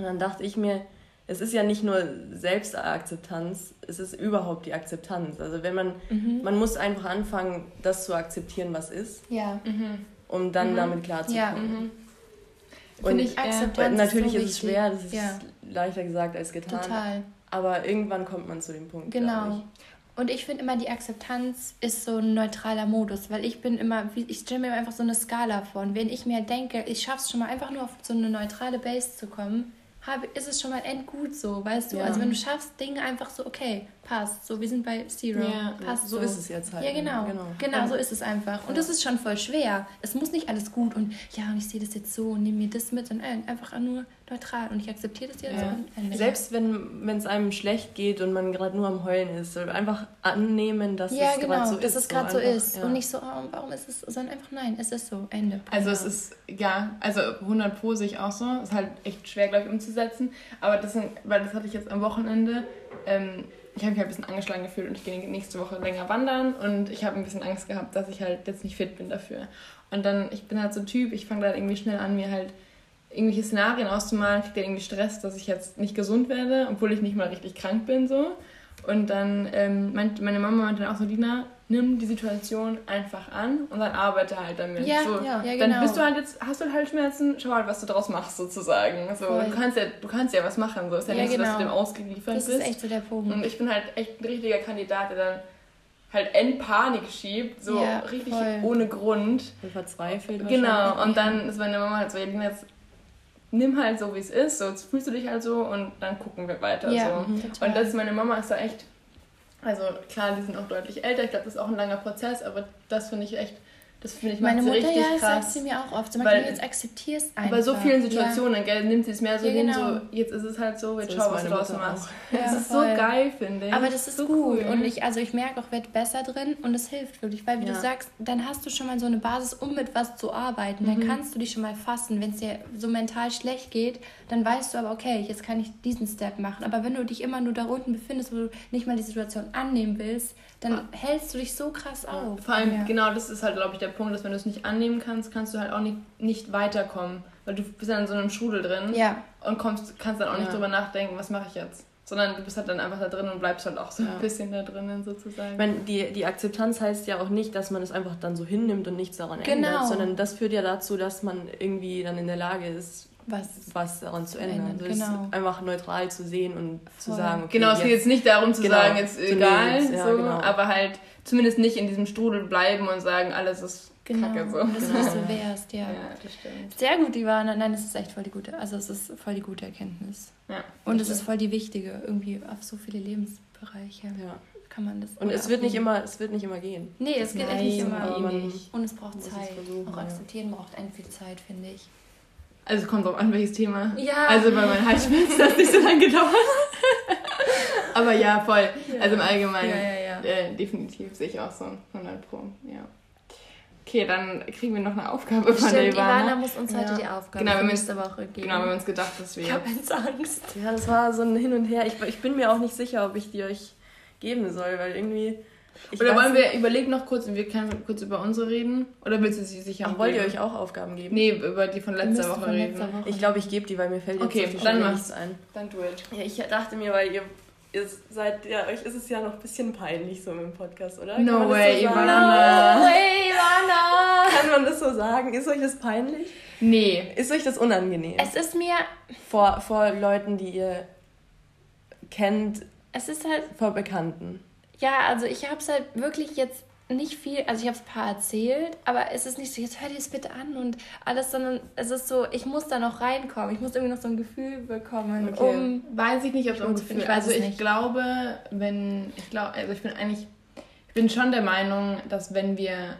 Und dann dachte ich mir, es ist ja nicht nur Selbstakzeptanz, es ist überhaupt die Akzeptanz. Also wenn man, Mhm. man muss einfach anfangen, das zu akzeptieren, was ist, Ja. Mhm. um dann Mhm. damit klarzukommen. Mhm. Und ich, äh, Akzeptanz Weil ist natürlich so ist es schwer, das ist Ja. leichter gesagt als getan. Total. Aber irgendwann kommt man zu dem Punkt. Genau. Und ich finde immer, die Akzeptanz ist so ein neutraler Modus, weil ich bin immer, wie- ich stelle mir einfach so eine Skala vor. Und wenn ich mir denke, ich schaffe es schon mal einfach nur auf so eine neutrale Base zu kommen, habe, ist es schon mal endgut so, weißt du? Ja. Also wenn du schaffst, Dinge einfach so, okay, passt. So, wir sind bei Zero. Ja, passt so, so. ist es jetzt halt. Ja, genau. genau. Genau, so ist es einfach. Und Ja. das ist schon voll schwer. Es muss nicht alles gut und ja, und ich sehe das jetzt so und nehme mir das mit, sondern einfach nur neutral. Und ich akzeptiere das jetzt Ja. und. Selbst wenn es einem schlecht geht und man gerade nur am Heulen ist, einfach annehmen, dass ja, es genau, gerade so dass ist. es gerade so einfach, ist. ja. Und nicht so, oh, warum ist es, sondern einfach nein, es ist so, Ende. Also es ist, ja, also 100 Pro sehe ich auch so. Ist halt echt schwer, glaube ich, umzusetzen. Aber das sind, weil das hatte ich jetzt am Wochenende. Ähm, ich habe mich halt ein bisschen angeschlagen gefühlt und ich gehe nächste Woche länger wandern und ich habe ein bisschen Angst gehabt, dass ich halt jetzt nicht fit bin dafür. Und dann, ich bin halt so ein Typ, ich fange da irgendwie schnell an, mir halt irgendwelche Szenarien auszumalen, kriege dann irgendwie Stress, dass ich jetzt nicht gesund werde, obwohl ich nicht mal richtig krank bin so. Und dann ähm, meint meine Mama meinte dann auch so, Lina, nimm die Situation einfach an und dann arbeite halt damit. Ja, so, ja, ja, Dann genau. bist du halt jetzt, hast du halt Halsschmerzen, schau halt, was du draus machst sozusagen. So, Voll. du, kannst ja, du kannst ja was machen, so ist ja, Ja, nicht so, dass du genau. dem ausgeliefert Das bist. ist echt so der Punkt. Und ich bin halt echt ein richtiger Kandidat, der dann halt in Panik schiebt, so Ja, richtig voll. ohne Grund. Und verzweifelt. Genau, und dann ist meine Mama halt so, ja, Lina, jetzt nimm halt so, wie es ist, so jetzt fühlst du dich halt so und dann gucken wir weiter. ja, so. total. Und das ist meine Mama ist da echt, also klar, die sind auch deutlich älter, ich glaube, das ist auch ein langer Prozess, aber das finde ich echt, das finde ich Meine Mutter, richtig ja, das sagt krass. sie mir auch oft. So, Weil- Weil, jetzt akzeptierst einfach. Bei so vielen Situationen, gell, nimmt sie es mehr so Ja, hin, genau. so jetzt ist es halt so, jetzt So schau, was du draus machst. Ja, das ist voll. so geil, finde ich. Aber das ist so gut cool. und ich, also ich merke auch, werd besser drin und es hilft wirklich, weil wie Ja. du sagst, dann hast du schon mal so eine Basis, um mit was zu arbeiten. Mhm. Dann kannst du dich schon mal fassen. Wenn es dir so mental schlecht geht, dann weißt du aber, okay, jetzt kann ich diesen Step machen. Aber wenn du dich immer nur da unten befindest, wo du nicht mal die Situation annehmen willst, dann hältst du dich so krass auf. Vor allem, ja. genau, das ist halt, glaube ich, der Punkt, dass wenn du es nicht annehmen kannst, kannst du halt auch nicht, nicht weiterkommen. Weil du bist dann in so einem Strudel drin Ja, und kommst, kannst dann auch nicht Ja. drüber nachdenken, was mache ich jetzt. Sondern du bist halt dann einfach da drin und bleibst halt auch so Ja. ein bisschen da drinnen sozusagen. Ich meine, die, die Akzeptanz heißt ja auch nicht, dass man es einfach dann so hinnimmt und nichts daran Genau. ändert, sondern das führt ja dazu, dass man irgendwie dann in der Lage ist, was. was daran zu ändern. Ändern, Also es genau. ist einfach neutral zu sehen und zu Voll. sagen, okay, genau, es geht jetzt nicht darum zu Genau. sagen, jetzt So, egal, jetzt- ja, so, genau. aber halt zumindest nicht in diesem Strudel bleiben und sagen, alles ist Genau, kacke so. das Genau. nicht so wärst, ja. Ja, das stimmt. Sehr gut, Ivana. Nein, das ist echt voll die gute, also es ist voll die gute Erkenntnis. Ja, Und es ist voll die wichtige, irgendwie auf so viele Lebensbereiche Ja. kann man das. Und es wird nicht immer, es wird nicht immer gehen. Nee, es geht echt nicht immer. Und es braucht es Zeit. Auch akzeptieren braucht ein viel Zeit, finde ich. Also kommt drauf an, welches Thema. Ja. Also bei meinen Halsschmerzen hat es nicht so lange gedauert. Aber ja, voll. Also im Allgemeinen. Ja, ja, ja. Äh, definitiv sehe ich auch so 100 Pro. Ja. Okay, dann kriegen wir noch eine Aufgabe von der Ivana Ivana. muss uns Ja. heute die Aufgabe Genau, für wir nächste Woche geben. Genau, wir haben uns gedacht, dass wir ich habe jetzt Angst. Ja, das war so ein Hin und Her. Ich, ich bin mir auch nicht sicher, ob ich die euch geben soll, weil irgendwie Ich Oder wollen wir, überlegen noch kurz, wir können kurz über unsere reden? Oder willst du sie sicher Ach, wollt ihr euch auch Aufgaben geben? Nee, über die von letzter Woche von reden. Letzter Woche. Ich glaube, ich gebe die, weil mir fällt jetzt okay, so dann nichts ein. Dann do it. Ja, ich dachte mir, weil ihr, ihr seid, ja, euch ist es ja noch ein bisschen peinlich so im Podcast, oder? No way, so Ivana. No way, Ivana. Kann man das so sagen? Ist euch das peinlich? Nee. Ist euch das unangenehm? Es ist mir... Vor, vor Leuten, die ihr kennt. Es ist halt... Vor Bekannten. Ja, also ich habe es halt wirklich jetzt nicht viel, also ich habe es ein paar erzählt, aber es ist nicht so, jetzt hör dir das bitte an und alles, sondern es ist so, ich muss da noch reinkommen, ich muss irgendwie noch so ein Gefühl bekommen, okay. um... Weiß ich nicht, ob so ein Gefühl, ich also ich nicht. glaube, wenn, ich glaube, also ich bin eigentlich, ich bin schon der Meinung, dass wenn wir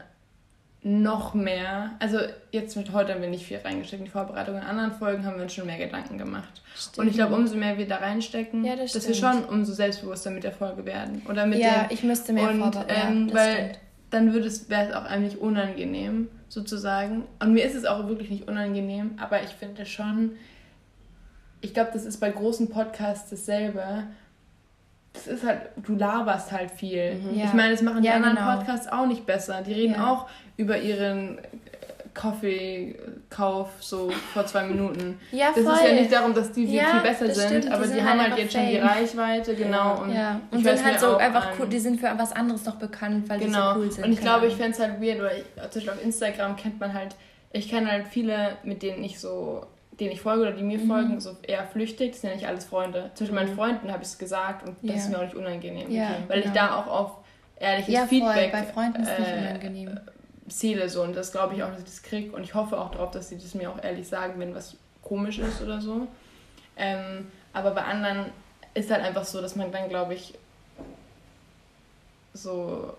noch mehr, also jetzt mit heute haben wir nicht viel reingesteckt in die Vorbereitung, in anderen Folgen haben wir uns schon mehr Gedanken gemacht. Stimmt. Und ich glaube, umso mehr wir da reinstecken, ja, das dass wir schon umso selbstbewusster mit der Folge werden. Oder mit ja, der, ich müsste mehr und. Ähm, weil stimmt. dann wäre es auch eigentlich unangenehm, sozusagen. Und mir ist es auch wirklich nicht unangenehm, aber ich finde schon, ich glaube, das ist bei großen Podcasts dasselbe das ist halt, du laberst halt viel. Mhm. Ja. Ich meine, das machen die ja, anderen genau. Podcasts auch nicht besser. Die reden ja. auch über ihren Kaffeekauf so vor zwei Minuten. Ja, voll. Das ist ja nicht darum, dass die ja, viel besser sind, stimmt. aber die, die haben halt jetzt Fame. schon die Reichweite, genau. Und, ja. und sind halt so einfach cool, die sind für was anderes noch bekannt, weil genau. die so cool sind. Und ich glaube, ich fände es halt weird, weil ich, zum Beispiel auf Instagram kennt man halt, ich kenne halt viele, mit denen ich so denen ich folge oder die mir mhm. folgen, so eher flüchtig. Das sind ja nicht alles Freunde. Zwischen meinen mhm. Freunden habe ich es gesagt und das ist mir auch nicht unangenehm. Ja, weil genau. ich da auch auf ehrliches ja, Feedback voll. bei Freunden ist nicht äh, unangenehm. Ziele so und das glaube ich auch, dass ich das kriege und ich hoffe auch darauf, dass sie das mir auch ehrlich sagen, wenn was komisch ist oder so. Ähm, aber bei anderen ist halt einfach so, dass man dann, glaube ich, so.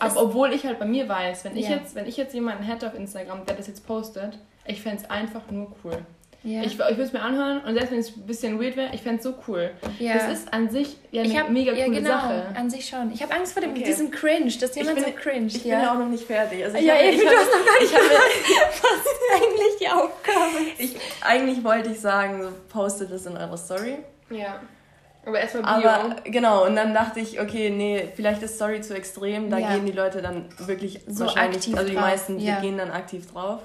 aber obwohl ich halt bei mir weiß, wenn ich jetzt, wenn ich jetzt jemanden hätte auf Instagram, der das jetzt postet, ich fände es einfach nur cool. Ja. Ich, ich würde es mir anhören und selbst wenn es ein bisschen weird wäre, ich fände es so cool. Ja. Das ist an sich ja eine hab, mega coole ja, genau, Sache. an sich schon. Ich habe Angst vor dem, okay. diesem Cringe, dass jemand bin, so cringe. Ich ja. bin ja auch noch nicht fertig. Also ich ja, habe, ich du hast noch gar nicht Was ist eigentlich die Aufgabe? Ich, eigentlich wollte ich sagen, postet das in eurer Story. Ja. Aber erstmal Bio. Aber genau, und dann dachte ich, okay, nee, vielleicht ist Story zu extrem, da gehen die Leute dann wirklich so wahrscheinlich, also die meisten, die gehen dann aktiv drauf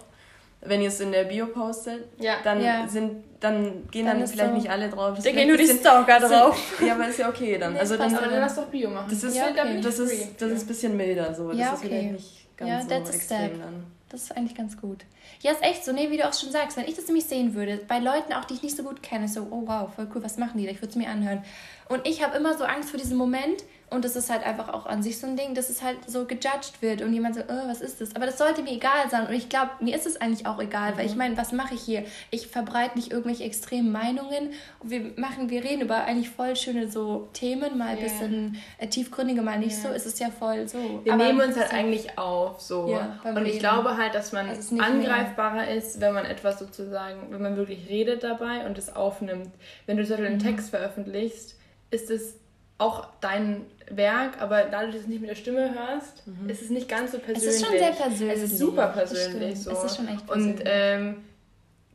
wenn ihr es in der Bio postet, ja. dann ja. sind dann gehen dann, dann vielleicht so nicht alle drauf. Da gehen nur die Stalker drauf. ja, aber ist ja okay dann. Nee, also dann, aber dann lass doch Bio machen. Das ist ja, okay. das ist das ist ein bisschen milder so. Das ja, okay. ist wieder nicht ganz ja, so extrem dann. Das ist eigentlich ganz gut. Ja, ist echt so, nee, wie du auch schon sagst, wenn ich das nämlich sehen würde, bei Leuten auch, die ich nicht so gut kenne, so, oh wow, voll cool, was machen die da? Ich würde es mir anhören. Und ich habe immer so Angst vor diesem Moment, und das ist halt einfach auch an sich so ein Ding, dass es halt so gejudged wird und jemand so, oh, was ist das? Aber das sollte mir egal sein. Und ich glaube, mir ist es eigentlich auch egal, mhm. weil ich meine, was mache ich hier? Ich verbreite nicht irgendwelche extremen Meinungen. Und wir machen, wir reden über eigentlich voll schöne so Themen, mal ein yeah. bisschen äh, tiefgründige, mal nicht yeah. so. Es ist ja voll so. Wir Aber nehmen uns halt so eigentlich auf, so. Ja, und ich glaube halt, dass man also angreifbarer mehr. ist, wenn man etwas sozusagen, wenn man wirklich redet dabei und es aufnimmt. Wenn du zum Beispiel einen mhm. Text veröffentlichst, ist es auch dein Werk, aber dadurch, dass du es nicht mit der Stimme hörst, mhm. ist es nicht ganz so persönlich. Es ist schon sehr persönlich. Es ist super persönlich. So. Es ist schon echt persönlich. Und ähm,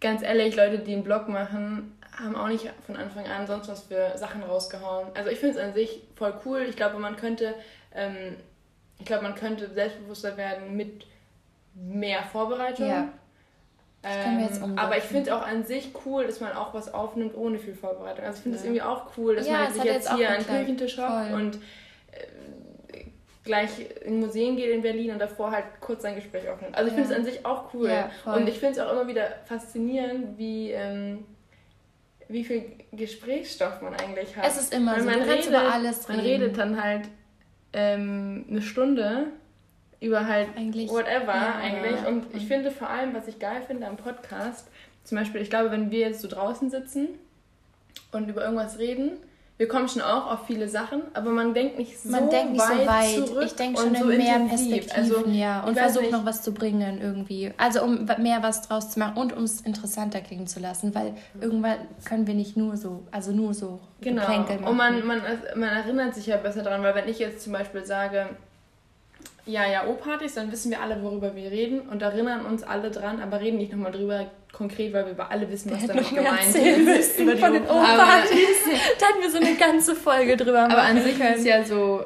ganz ehrlich, Leute, die einen Blog machen, haben auch nicht von Anfang an sonst was für Sachen rausgehauen. Also ich finde es an sich voll cool. Ich glaube, man könnte, ähm, ich glaube, man könnte selbstbewusster werden mit mehr Vorbereitung. Ja. Ähm, aber ich finde auch an sich cool, dass man auch was aufnimmt ohne viel Vorbereitung. Also ich finde es ja. irgendwie auch cool, dass ja, man sich jetzt, jetzt hier einen Küchentisch hockt und gleich in Museen geht in Berlin und davor halt kurz ein Gespräch aufnimmt. Also ich finde es an sich auch cool. und ich finde es auch immer wieder faszinierend, wie, ähm, wie viel Gesprächsstoff man eigentlich hat. Es ist immer Weil so, man redet, über alles reden. Man redet dann halt ähm, eine Stunde über halt eigentlich, whatever ja, eigentlich. Ja. Und ich finde vor allem, was ich geil finde am Podcast, zum Beispiel, ich glaube, wenn wir jetzt so draußen sitzen und über irgendwas reden, wir kommen schon auch auf viele Sachen, aber man denkt nicht so man denkt nicht weit so weit. Zurück ich denke schon in so mehr Perspektiven, also, ja, und versuche noch was zu bringen irgendwie. Also um mehr was draus zu machen und um es interessanter klingen zu lassen, weil irgendwann können wir nicht nur so, also nur so genau. machen. Und man, man, man erinnert sich ja besser daran, weil wenn ich jetzt zum Beispiel sage, ja, ja, O-Partys, dann wissen wir alle, worüber wir reden und erinnern uns alle dran, aber reden nicht nochmal drüber konkret, weil wir alle wissen, was damit gemeint ist. Über die von den O-Partys. da hatten wir so eine ganze Folge drüber Aber an sich ist es ja so,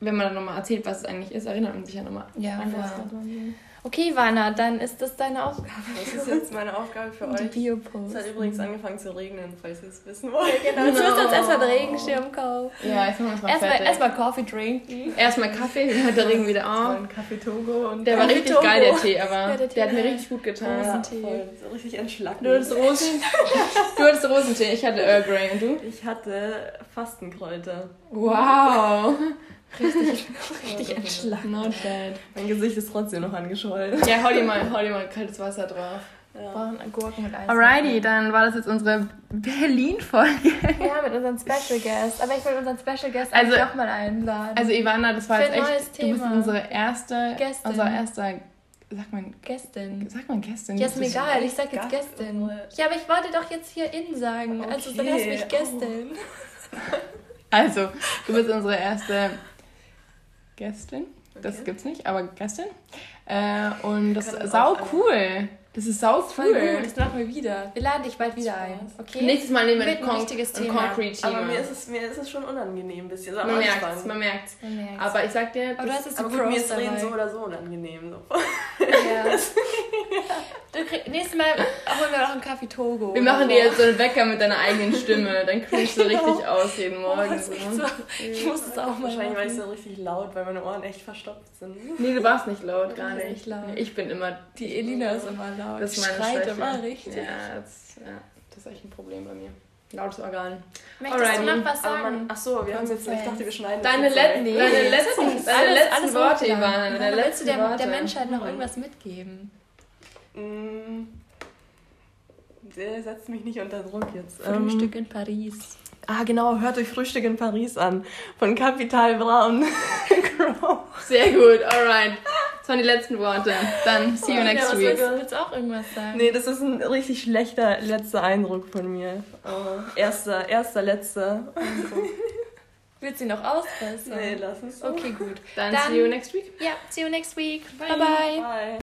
wenn man dann nochmal erzählt, was es eigentlich ist, erinnert man sich ja nochmal. Ja, an das voll. Okay, Vana, dann ist das deine Aufgabe. Das ist jetzt meine Aufgabe für Die euch. Biopost. Es hat übrigens angefangen zu regnen, falls ihr es wissen wollt. Genau, jetzt müssen wir uns erstmal einen Regenschirm kaufen. Ja, jetzt machen wir Erstmal fertig. erstmal Coffee trinken. Erstmal Kaffee, dann hört der Regen wieder auf. Ein Kaffee Togo und Der war Kaffee richtig Togo. geil, der Tee, aber Ja, der der, Tee hat mir war richtig gut getan. ja, Rosentee. voll, so richtig entschlacken. Du hattest Rosen, du hattest Rosentee, ich hatte Earl Grey und du? Ich hatte Fastenkräuter. Wow. Richtig entschlacken. Not bad. Mein Gesicht ist trotzdem noch angeschwollen. Ja, hau dir mal, hau dir mal kaltes Wasser drauf. Wir Ja. brauchen Gurken mit Eis. Alrighty, dann war das jetzt unsere Berlin-Folge. Ja, mit unseren Special Guest. Aber ich will unseren Special Guest Also- auch mal einladen. Also Ivana, das war Für jetzt echt, neues du bist Thema. unsere erste, Gästin. unser erster, sagt man, Gästin. sagt man Gästin? Ja, ist mir egal, ich sag jetzt Gast- Gästin. Ja, aber ich wollte doch jetzt hier in sagen. Also dann lass mich Okay. Gästin. Also, du bist unsere erste Gästin. Das Okay. gibt's nicht, aber Gästin. Äh, und das ist das sau cool. Das ist sau Voll cool. gut, das machen wir wieder. Wir laden dich bald wieder ein. Okay? Nächstes Mal nehmen wir ein, ein Con richtiges ein Thema. Concrete Aber Thema. mir ist, es, mir ist es schon unangenehm ein bisschen. So man merkt's, Anfang. man. Man merkt's. Aber ich sag dir, Aber du das- die Aber gut, mir ist Reden so oder so unangenehm. So. Ja. Du krieg, nächstes Mal holen wir noch einen Kaffee Togo. wir machen so. dir jetzt so einen Wecker mit deiner eigenen Stimme. Dann kriegst du richtig aus jeden Morgen. Oh, das ist So. Ich muss das auch mal Wahrscheinlich war ich so richtig laut, weil meine Ohren echt verstopft sind. Nee, du warst nicht laut, gar nicht. Ich bin immer. Die Elina ist immer laut. Das ist Die meine schreit Schwäche. immer richtig. Ja das, ja, das ist echt ein Problem bei mir. Lautes Organ. Möchtest Alrighty. du noch was sagen? man, ach so, wir haben jetzt, ich dachte, wir schneiden Deine, das weg. Nee, deine das letzten, deine alles- letzten alles Worte. Ivana. Deine willst du letzten der, Worte. der Menschheit noch irgendwas mitgeben? Mm, Der setzt mich nicht unter Druck jetzt. Frühstück in Paris. Ah, genau, hört euch Frühstück in Paris an. Von Capital Braun. Sehr gut, alright. Das waren die letzten Worte. Dann see you Ja, next was week. Du willst auch irgendwas sagen? Nee, das ist ein richtig schlechter letzter Eindruck von mir. Aber erster, erster, letzter. Willst du ihn noch ausbessern? Nee, lass es so. Okay, gut. Dann, Dann- see you next week. Ja, see you next week. Bye. bye. bye. Bye.